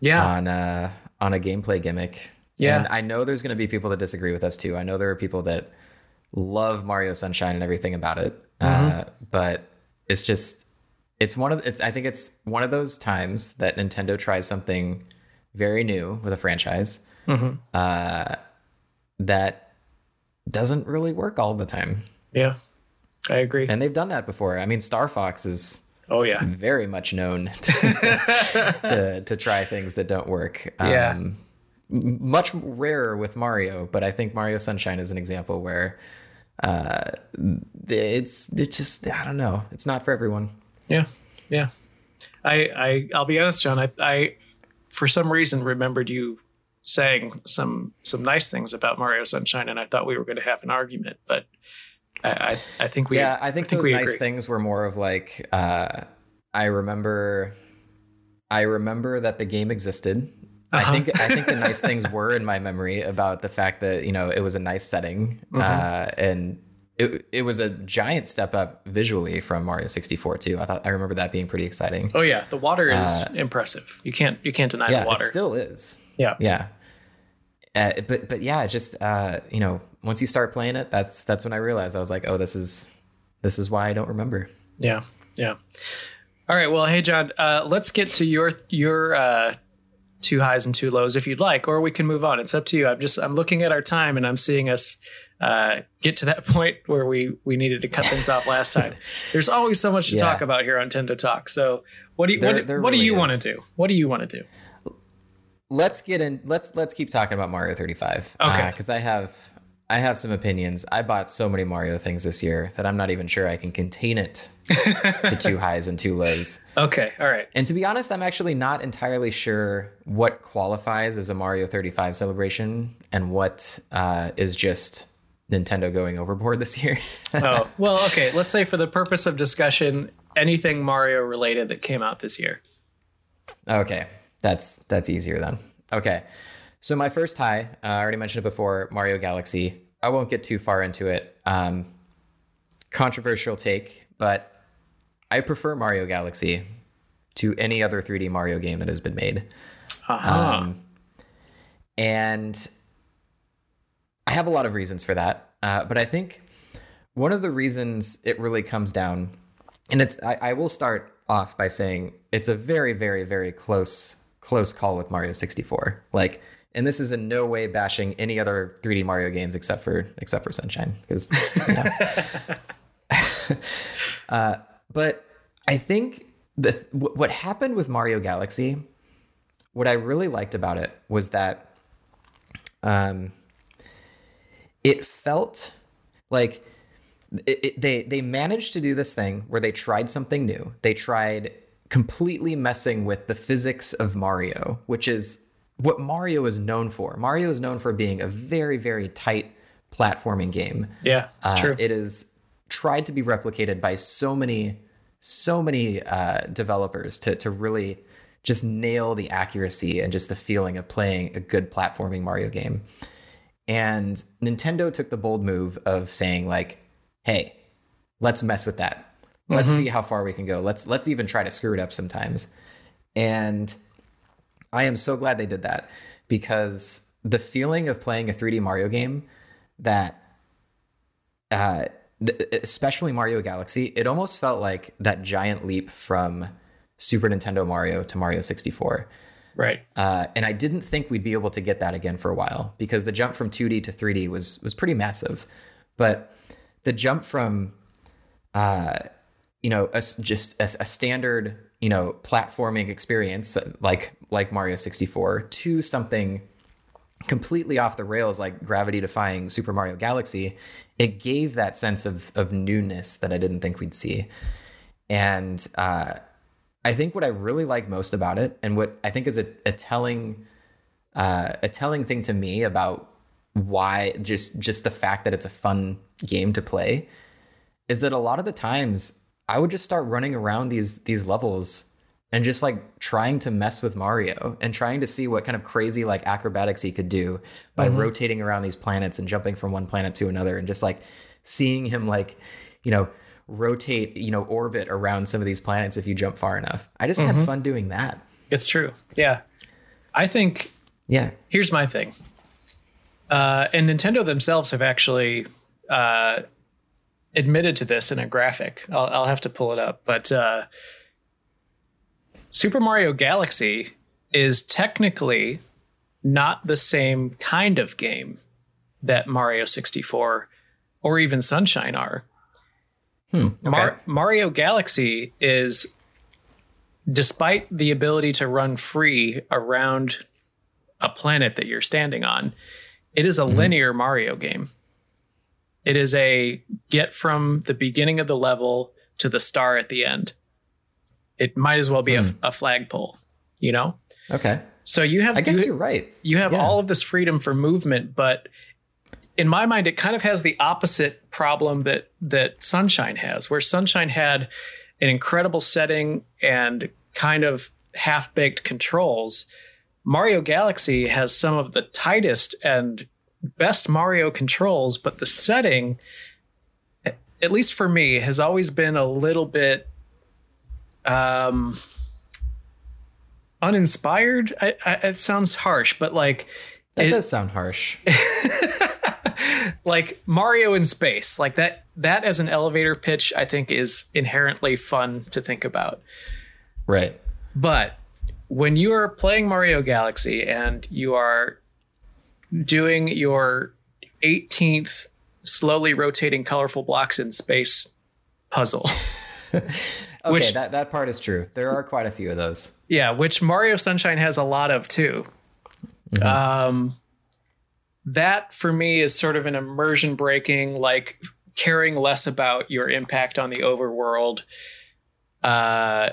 yeah, on uh on a gameplay gimmick. Yeah. And I know there's going to be people that disagree with us too. I know there are people that love Mario Sunshine and everything about it. Mm-hmm. Uh, but it's just it's one of it's I think it's one of those times that Nintendo tries something very new with a franchise Mhm. uh, that doesn't really work all the time. yeah, I agree. And they've done that before. I mean, Star Fox is oh yeah, very much known to, to, to try things that don't work. Yeah. Um, much rarer with Mario, but I think Mario Sunshine is an example where uh, it's it's just I don't know, it's not for everyone. yeah, yeah. I I I'll be honest, John. I I for some reason remembered you saying some some nice things about Mario Sunshine, and I thought we were going to have an argument, but I I, I think we yeah, I think, those we nice agree. things were more of like uh, I remember, I remember that the game existed. Uh-huh. I think I think the nice things were in my memory about the fact that you know it was a nice setting Mm-hmm. uh, and it it was a giant step up visually from Mario 64 too. I thought I remember that being pretty exciting. Oh yeah, the water is impressive. You can't you can't deny Uh, yeah, the water. it still is. yeah, Yeah. Uh, but but yeah, just uh, you know, once you start playing it, that's that's when I realized I was like, oh, this is this is why I don't remember. Yeah, yeah. All right. Well, hey, John. Uh, let's get to your your uh, two highs and two lows if you'd like, or we can move on. It's up to you. I'm just I'm looking at our time and I'm seeing us uh, get to that point where we we needed to cut things off last time. There's always so much to Yeah. talk about here on Tendo Talk. So what do you There- what, there what do you want to do? What do you want to do? let's get in let's let's keep talking about mario 35 Okay. because i have i have some opinions i bought so many mario things this year that i'm not even sure i can contain it to two highs and two lows Okay. All right. and to be honest i'm actually not entirely sure what qualifies as a mario 35 celebration and what uh, is just nintendo going overboard this year Oh well. Okay. Let's say for the purpose of discussion, anything Mario related that came out this year. Okay, that's that's easier then. Okay, so my first high, uh, I already mentioned it before, Mario Galaxy. I won't get too far into it. Um, controversial take, but I prefer Mario Galaxy to any other 3D Mario game that has been made. Uh-huh. Um, and I have a lot of reasons for that. Uh, but I think one of the reasons it really comes down, and it's, I, I will start off by saying it's a very, very, very close, close call with Mario 64. Like, and this is in no way bashing any other 3D Mario games except for except for Sunshine, because you know. uh, but I think the wh- what happened with Mario Galaxy, what I really liked about it was that um, it felt like it, it- they they managed to do this thing where they tried something new. They tried completely messing with the physics of Mario, which is what Mario is known for. Mario is known for being a very very tight platforming game. yeah, it's Uh, true. It is tried to be replicated by so many, so many uh, developers to to really just nail the accuracy and just the feeling of playing a good platforming Mario game. And Nintendo took the bold move of saying like, "Hey, let's mess with that. Let's see how far we can go. Let's let's even try to screw it up sometimes." And I am so glad they did that because the feeling of playing a 3D Mario game that uh especially Mario Galaxy, it almost felt like that giant leap from Super Nintendo Mario to Mario 64. right. Uh, and I didn't think we'd be able to get that again for a while because the jump from 2D to 3D was was pretty massive. But the jump from, uh, you know, a just a, a standard, you know, platforming experience like like Mario 64 to something completely off the rails like gravity defying Super Mario Galaxy, it gave that sense of of newness that I didn't think we'd see. And uh, I think what I really like most about it, and what I think is a, a telling uh, a telling thing to me about why just just the fact that it's a fun game to play is that a lot of the times I would just start running around these these levels and just like trying to mess with Mario and trying to see what kind of crazy like acrobatics he could do by Mm-hmm. rotating around these planets and jumping from one planet to another and just like seeing him like you know rotate you know orbit around some of these planets if you jump far enough. I just Mm-hmm. had fun doing that. It's true. Yeah. I think Yeah. here's my thing. Uh, and Nintendo themselves have actually uh, admitted to this in a graphic. I'll, I'll have to pull it up. But uh, Super Mario Galaxy is technically not the same kind of game that Mario 64 or even Sunshine are. Hmm, Mar- Mario Galaxy is, despite the ability to run free around a planet that you're standing on, it is a linear Mario game. It is a get from the beginning of the level to the star at the end. It might as well be a, hmm. a flagpole, you know? Okay. So you have I guess you, you're right. you have Yeah. all of this freedom for movement, but in my mind, it kind of has the opposite problem that that Sunshine has, where Sunshine had an incredible setting and kind of half baked controls. Mario Galaxy has some of the tightest and best Mario controls, but the setting, at least for me, has always been a little bit um uninspired I, I, it sounds harsh but like That it- does sound harsh. like mario in space like that that as an elevator pitch i think is inherently fun to think about right. but when you are playing mario galaxy and you are doing your 18th slowly rotating colorful blocks in space puzzle Okay, Which- that, that part is true. There are quite a few of those. Yeah, which Mario Sunshine has a lot of too. Um, that for me is sort of an immersion breaking, like caring less about your impact on the overworld. Uh,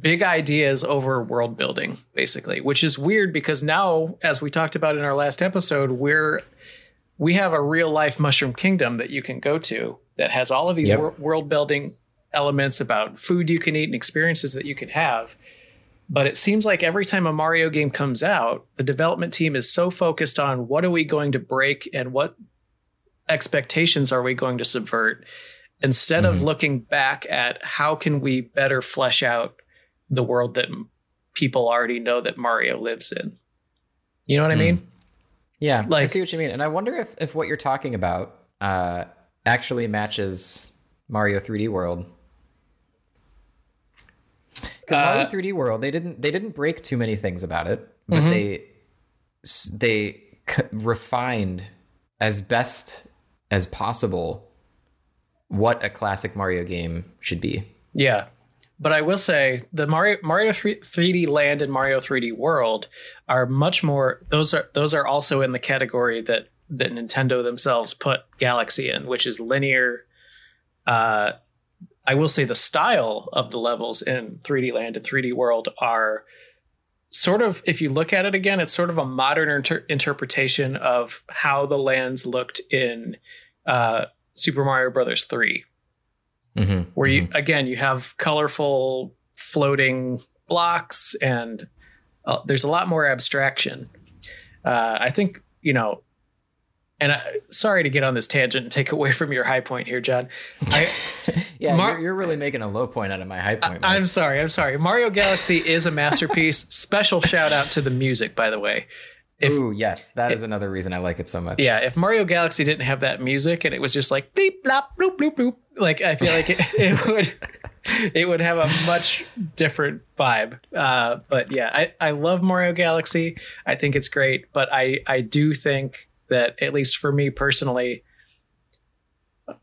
big ideas over world building, basically, which is weird because now, as we talked about in our last episode, we're we have a real life Mushroom Kingdom that you can go to that has all of these Yep. wor- world building elements about food you can eat and experiences that you can have. But it seems like every time a Mario game comes out, the development team is so focused on what are we going to break and what expectations are we going to subvert instead of Mhm. looking back at how can we better flesh out the world that m- people already know that Mario lives in. You know what I Hmm. mean? Yeah, like, I see what you mean. And I wonder if, if what you're talking about uh, actually matches Mario 3D World. Because Uh, Mario 3D World, they didn't they didn't break too many things about it, but Mhm. they they c- refined as best as possible what a classic Mario game should be. Yeah. But I will say the Mario Mario 3, 3D Land and Mario 3D World are much more those are those are also in the category that that Nintendo themselves put Galaxy in, which is linear uh I will say the style of the levels in 3D Land and 3D World are sort of if you look at it again it's sort of a modern inter- interpretation of how the lands looked in uh Super Mario Brothers 3 Mm-hmm. where you again you have colorful floating blocks and uh, there's a lot more abstraction. Uh, i think you know and I, sorry to get on this tangent and take away from your high point here john I, yeah, Mar- you're, you're really making a low point out of my high point. Mike. i'm sorry i'm sorry mario galaxy is a masterpiece special shout out to the music by the way if- Ooh, yes, that is another reason I like it so much. yeah if mario galaxy didn't have that music and it was just like bleep blop bloop bloop bloop like i feel like it, it would it would have a much different vibe uh, but yeah I, I love mario galaxy i think it's great but i i do think that at least for me personally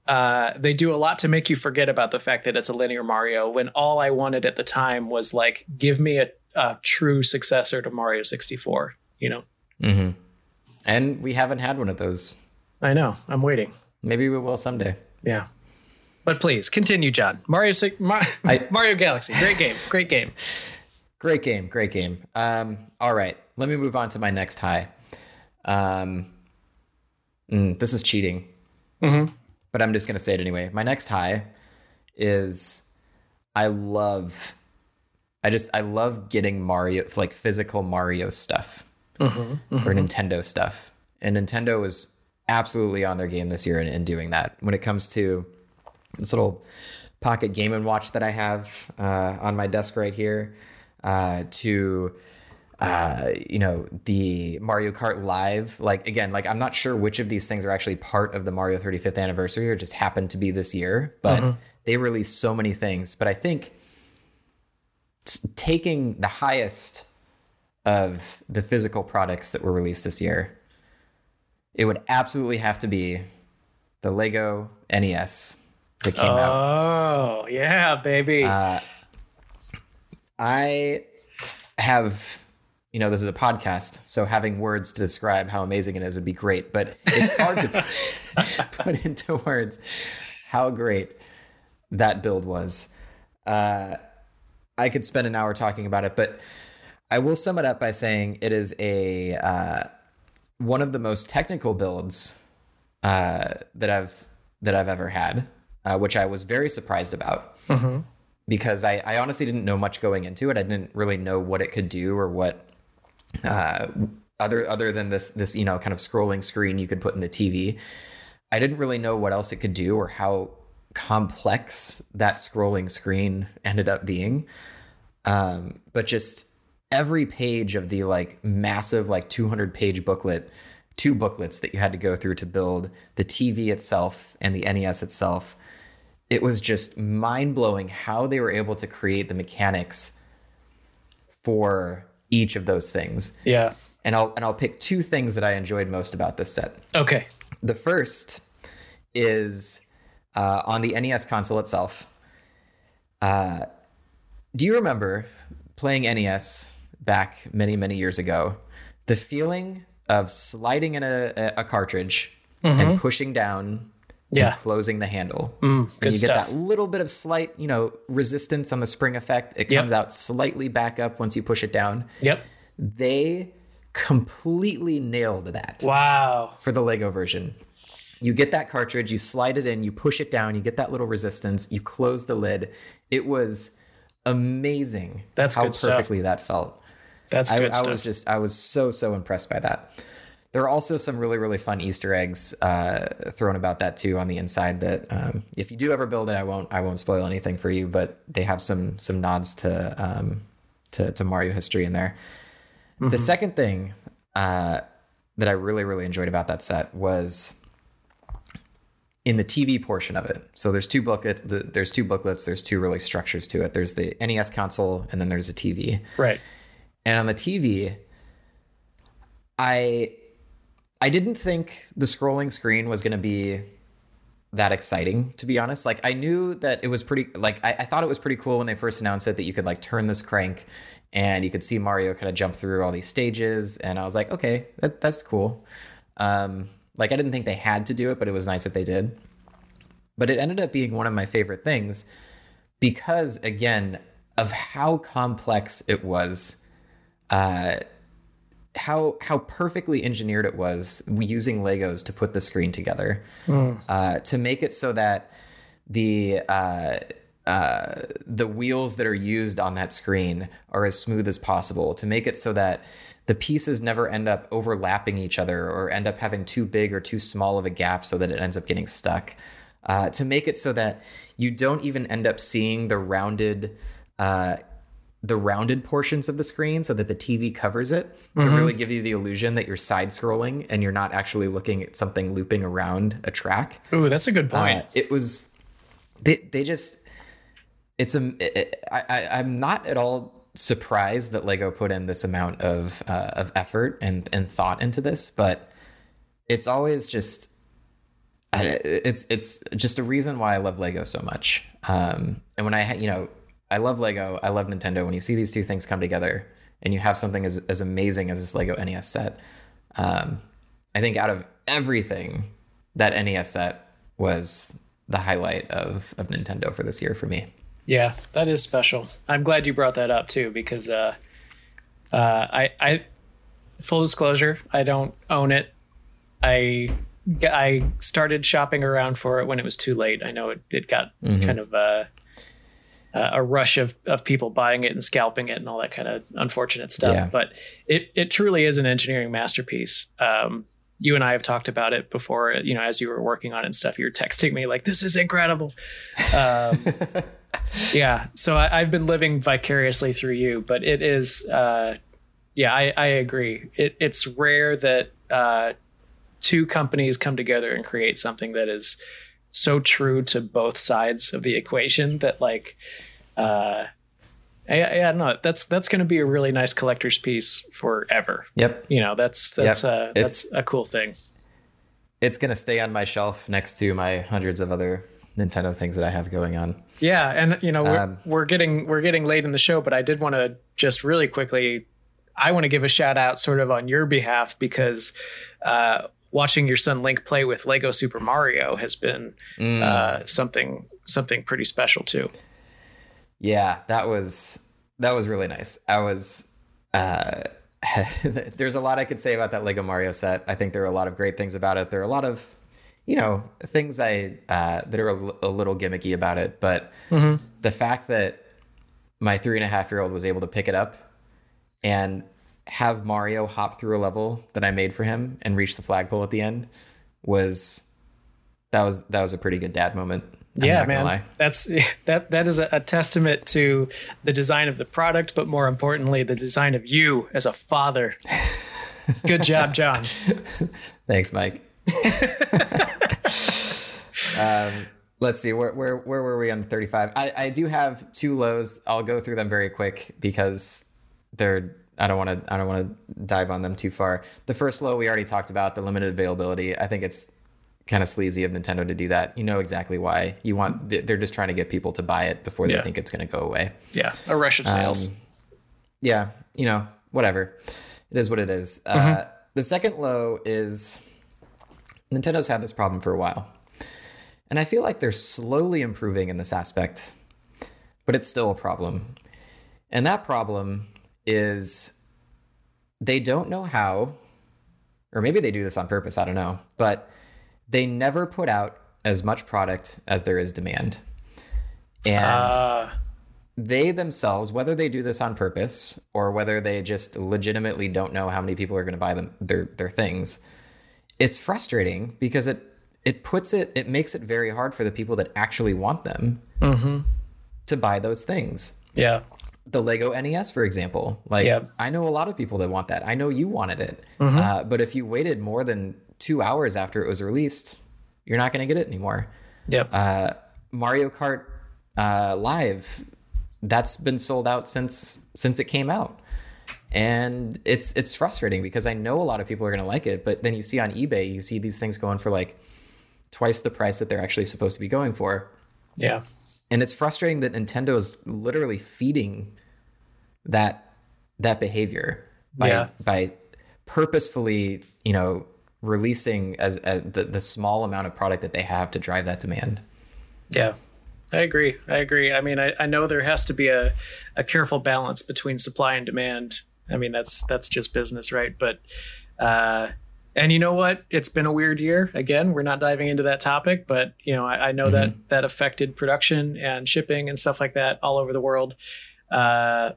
uh, they do a lot to make you forget about the fact that it's a linear mario when all i wanted at the time was like give me a, a true successor to mario 64 you know hmm And we haven't had one of those. i know i'm waiting Maybe we will someday. Yeah. But please continue, John. Mario Six- Mar- I- Mario Galaxy, great game, great game. Great game, great game. Um, all right, let me move on to my next high. Um, mm, this is cheating, Mm-hmm. but I'm just gonna say it anyway. My next high is I love. I just I love getting Mario like physical Mario stuff Mm-hmm. or Nintendo stuff, and Nintendo was absolutely on their game this year in, in doing that. When it comes to this little pocket Game and Watch that I have uh, on my desk right here, uh, to uh, you know the Mario Kart Live. Like again, like I'm not sure which of these things are actually part of the Mario 35th anniversary or just happened to be this year, but they released so many things. But I think taking the highest of the physical products that were released this year, it would absolutely have to be the Lego NES that came out. Oh yeah, baby. I have, you know, this is a podcast, so having words to describe how amazing it is would be great, but it's hard to put into words how great that build was. Uh, I could spend an hour talking about it, but I will sum it up by saying it is a uh, one of the most technical builds uh, that I've that I've ever had, uh, which I was very surprised about because I, I honestly didn't know much going into it. I didn't really know what it could do or what uh, other other than this this you know kind of scrolling screen you could put in the TV. I didn't really know what else it could do or how complex that scrolling screen ended up being. Um, but just every page of the like massive like 200 page booklet two booklets that you had to go through to build the tv itself and the nes itself it was just mind-blowing how they were able to create the mechanics for each of those things yeah. and i'll and i'll pick two things that i enjoyed most about this set Okay. the first is uh, on the NES console itself. Uh, do you remember playing NES back many, many years ago? The feeling of sliding in a, a, a cartridge and pushing down Yeah. closing the handle. Mm, good and you stuff. get that little bit of slight, you know, resistance on the spring effect. It Yep. comes out slightly back up once you push it down. Yep. They completely nailed that Wow. for the Lego version. You get that cartridge, you slide it in, you push it down, you get that little resistance, you close the lid. It was amazing That's how good stuff. perfectly that felt. That's I, good I was just I was so so impressed by that. There are also some really really fun Easter eggs uh, thrown about that too on the inside. That um, if you do ever build it, I won't I won't spoil anything for you, but they have some some nods to um, to, to Mario history in there. The second thing uh, that I really really enjoyed about that set was in the TV portion of it. So there's two booklet the, there's two booklets. There's two really structures to it. There's the NES console, and then there's a TV. right. And on the TV, I I didn't think the scrolling screen was going to be that exciting, to be honest. Like I knew that it was pretty like I, I thought it was pretty cool when they first announced it that you could like turn this crank and you could see Mario kind of jump through all these stages. And I was like, okay, that, that's cool. Um, like I didn't think they had to do it, but it was nice that they did. But it ended up being one of my favorite things because again of how complex it was uh, how how perfectly engineered it was using Legos to put the screen together uh, to make it so that the uh, uh, the wheels that are used on that screen are as smooth as possible to make it so that the pieces never end up overlapping each other or end up having too big or too small of a gap so that it ends up getting stuck. Uh, to make it so that you don't even end up seeing the rounded uh, the rounded portions of the screen so that the TV covers it to really give you the illusion that you're side scrolling and you're not actually looking at something looping around a track. Ooh, that's a good point. Uh, it was they they just it's a it, I, I I'm not at all surprised that Lego put in this amount of uh, of effort and and thought into this, but it's always just it's it's just a reason why I love Lego so much. Um, and when I you know I love Lego, I love Nintendo. When you see these two things come together and you have something as as amazing as this Lego NES set, um, I think out of everything, that NES set was the highlight of of Nintendo for this year for me. Yeah, that is special. I'm glad you brought that up too because uh, uh, I I full disclosure, I don't own it. I I started shopping around for it when it was too late. I know it, it got mm-hmm. kind of a a rush of, of people buying it and scalping it and all that kind of unfortunate stuff. Yeah. But it it truly is an engineering masterpiece. Um, you and I have talked about it before. You know, as you were working on it and stuff, you were texting me like, "This is incredible." Um, yeah. So I, have been living vicariously through you, but it is. Uh, yeah, I, I agree. It, it's rare that uh, two companies come together and create something that is so true to both sides of the equation that like uh yeah, yeah no that's that's going to be a really nice collector's piece forever yep you know that's that's yep. uh that's it's, a cool thing it's going to stay on my shelf next to my hundreds of other Nintendo things that I have going on. Yeah, and you know we're, um, we're getting we're getting late in the show, but I did want to just really quickly, I want to give a shout out sort of on your behalf because uh, watching your son Link play with Lego Super Mario has been mm. uh, something something pretty special too. Yeah, that was that was really nice. I was uh, there's a lot I could say about that Lego Mario set. I think there are a lot of great things about it. There are a lot of you know things I uh, that are a, a, little gimmicky about it, but mm-hmm. the fact that my three and a half year old was able to pick it up and have Mario hop through a level that I made for him and reach the flagpole at the end was that was that was a pretty good dad moment. I'm yeah, man, that's that that is a, a, testament to the design of the product, but more importantly, the design of you as a father. Good job, John. Thanks, Mike. um, let's see where, where where were we on the 35 I, I do have two lows i'll go through them very quick because they're I don't want to I don't want to dive on them too far. The first low we already talked about the limited availability. I think it's kind of sleazy of Nintendo to do that. You know exactly why. You want they're just trying to get people to buy it before they yeah. think it's going to go away. Yeah, a rush of sales. Um, yeah, you know, whatever. It is what it is. Uh, mm-hmm. Uh, the second low is Nintendo's had this problem for a while. And I feel like they're slowly improving in this aspect, but it's still a problem. And that problem is they don't know how, or maybe they do this on purpose, I don't know, but they never put out as much product as there is demand. And uh. they themselves, whether they do this on purpose or whether they just legitimately don't know how many people are going to buy them their their things, it's frustrating because it it puts it it makes it very hard for the people that actually want them mm-hmm. to buy those things. Yeah the Lego NES, for example. Like, yep. I know a lot of people that want that. I know you wanted it. Mm-hmm. Uh, but if you waited more than two hours after it was released, you're not going to get it anymore. Yep. Uh, Mario Kart uh, Live, that's been sold out since since it came out, and it's it's frustrating because I know a lot of people are going to like it, but then you see on eBay, you see these things going for like twice the price that they're actually supposed to be going for. Yeah. And it's frustrating that Nintendo is literally feeding that that behavior by yeah. by purposefully, you know, releasing as, as the, the small amount of product that they have to drive that demand. Yeah. I agree. I agree. I mean, I, I know there has to be a, a careful balance between supply and demand. I mean, that's that's just business, right? But uh, and you know what? It's been a weird year. Again, we're not diving into that topic, but you know, I, I know mm-hmm. that that affected production and shipping and stuff like that all over the world. Uh,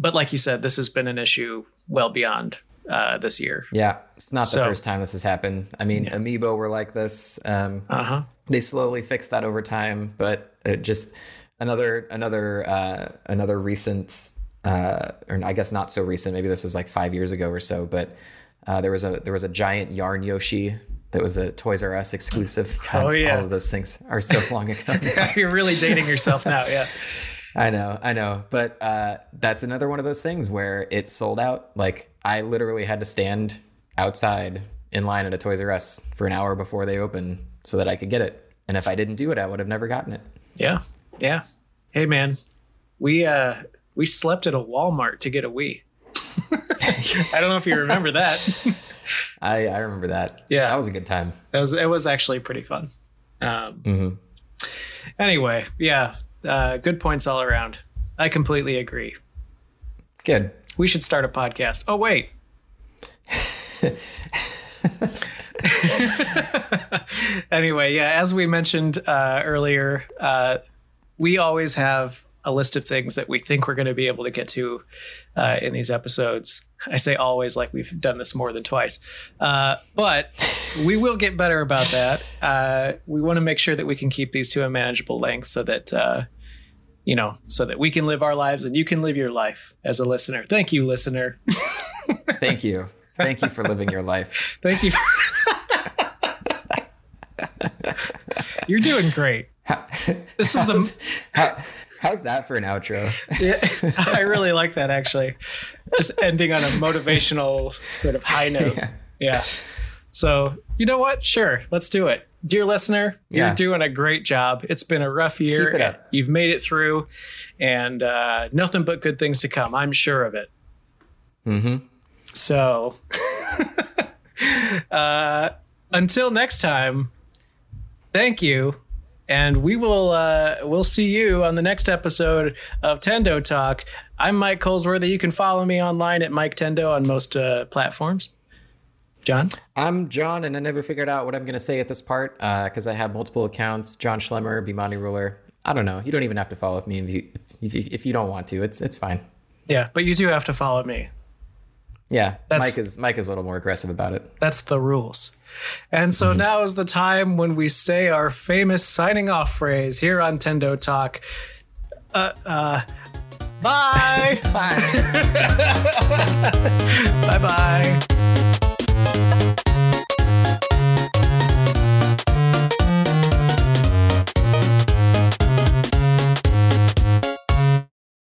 but like you said, this has been an issue well beyond uh, this year. Yeah, it's not the so, first time this has happened. I mean, yeah. Amiibo were like this. Um, uh-huh. They slowly fixed that over time, but just another another uh, another recent, uh, or I guess not so recent. Maybe this was like five years ago or so, but uh, there was a there was a giant yarn Yoshi that was a Toys R Us exclusive. God, oh yeah, all of those things are so long ago. You're really dating yourself now. Yeah. I know, I know, but uh, that's another one of those things where it sold out. Like I literally had to stand outside in line at a Toys R Us for an hour before they opened so that I could get it. And if I didn't do it, I would have never gotten it. Yeah, yeah. Hey man, we uh we slept at a Walmart to get a Wii. I don't know if you remember that. I I remember that. Yeah, that was a good time. It was it was actually pretty fun. Um, mm-hmm. Anyway, yeah, uh, good points all around. I completely agree. Good. We should start a podcast. Oh wait, anyway, yeah, as we mentioned uh, earlier, uh, we always have a list of things that we think we're going to be able to get to uh, in these episodes. I say always like we've done this more than twice, uh, but we will get better about that. Uh, we want to make sure that we can keep these to a manageable length so that. Uh, you know, so that we can live our lives and you can live your life as a listener. Thank you, listener. Thank you. Thank you for living your life. Thank you. You're doing great. This is the how's that for an outro? Yeah, I really like that actually. Just ending on a motivational sort of high note. Yeah. Yeah. So, you know what? Sure, let's do it. Dear listener, you're doing a great job. It's been a rough year. Keep it up. You've made it through, and uh, nothing but good things to come. I'm sure of it. Mm-hmm. So, uh, until next time, thank you, and we will uh, we'll see you on the next episode of Tendo Talk. I'm Mike Colesworthy. You can follow me online at Mike Tendo on most uh, platforms. John, I'm John, and I never figured out what I'm going to say at this part because I have multiple accounts. John Schlemmer, Bemani Ruler. I don't know. You don't even have to follow me if you if you, if you don't want to. It's it's fine. yeah, but you do have to follow me. Yeah, That's- Mike is Mike is a little more aggressive about it. That's the rules. And so now is the time when we say our famous signing off phrase here on Tendo Talk. Uh, uh, bye. Bye. bye bye.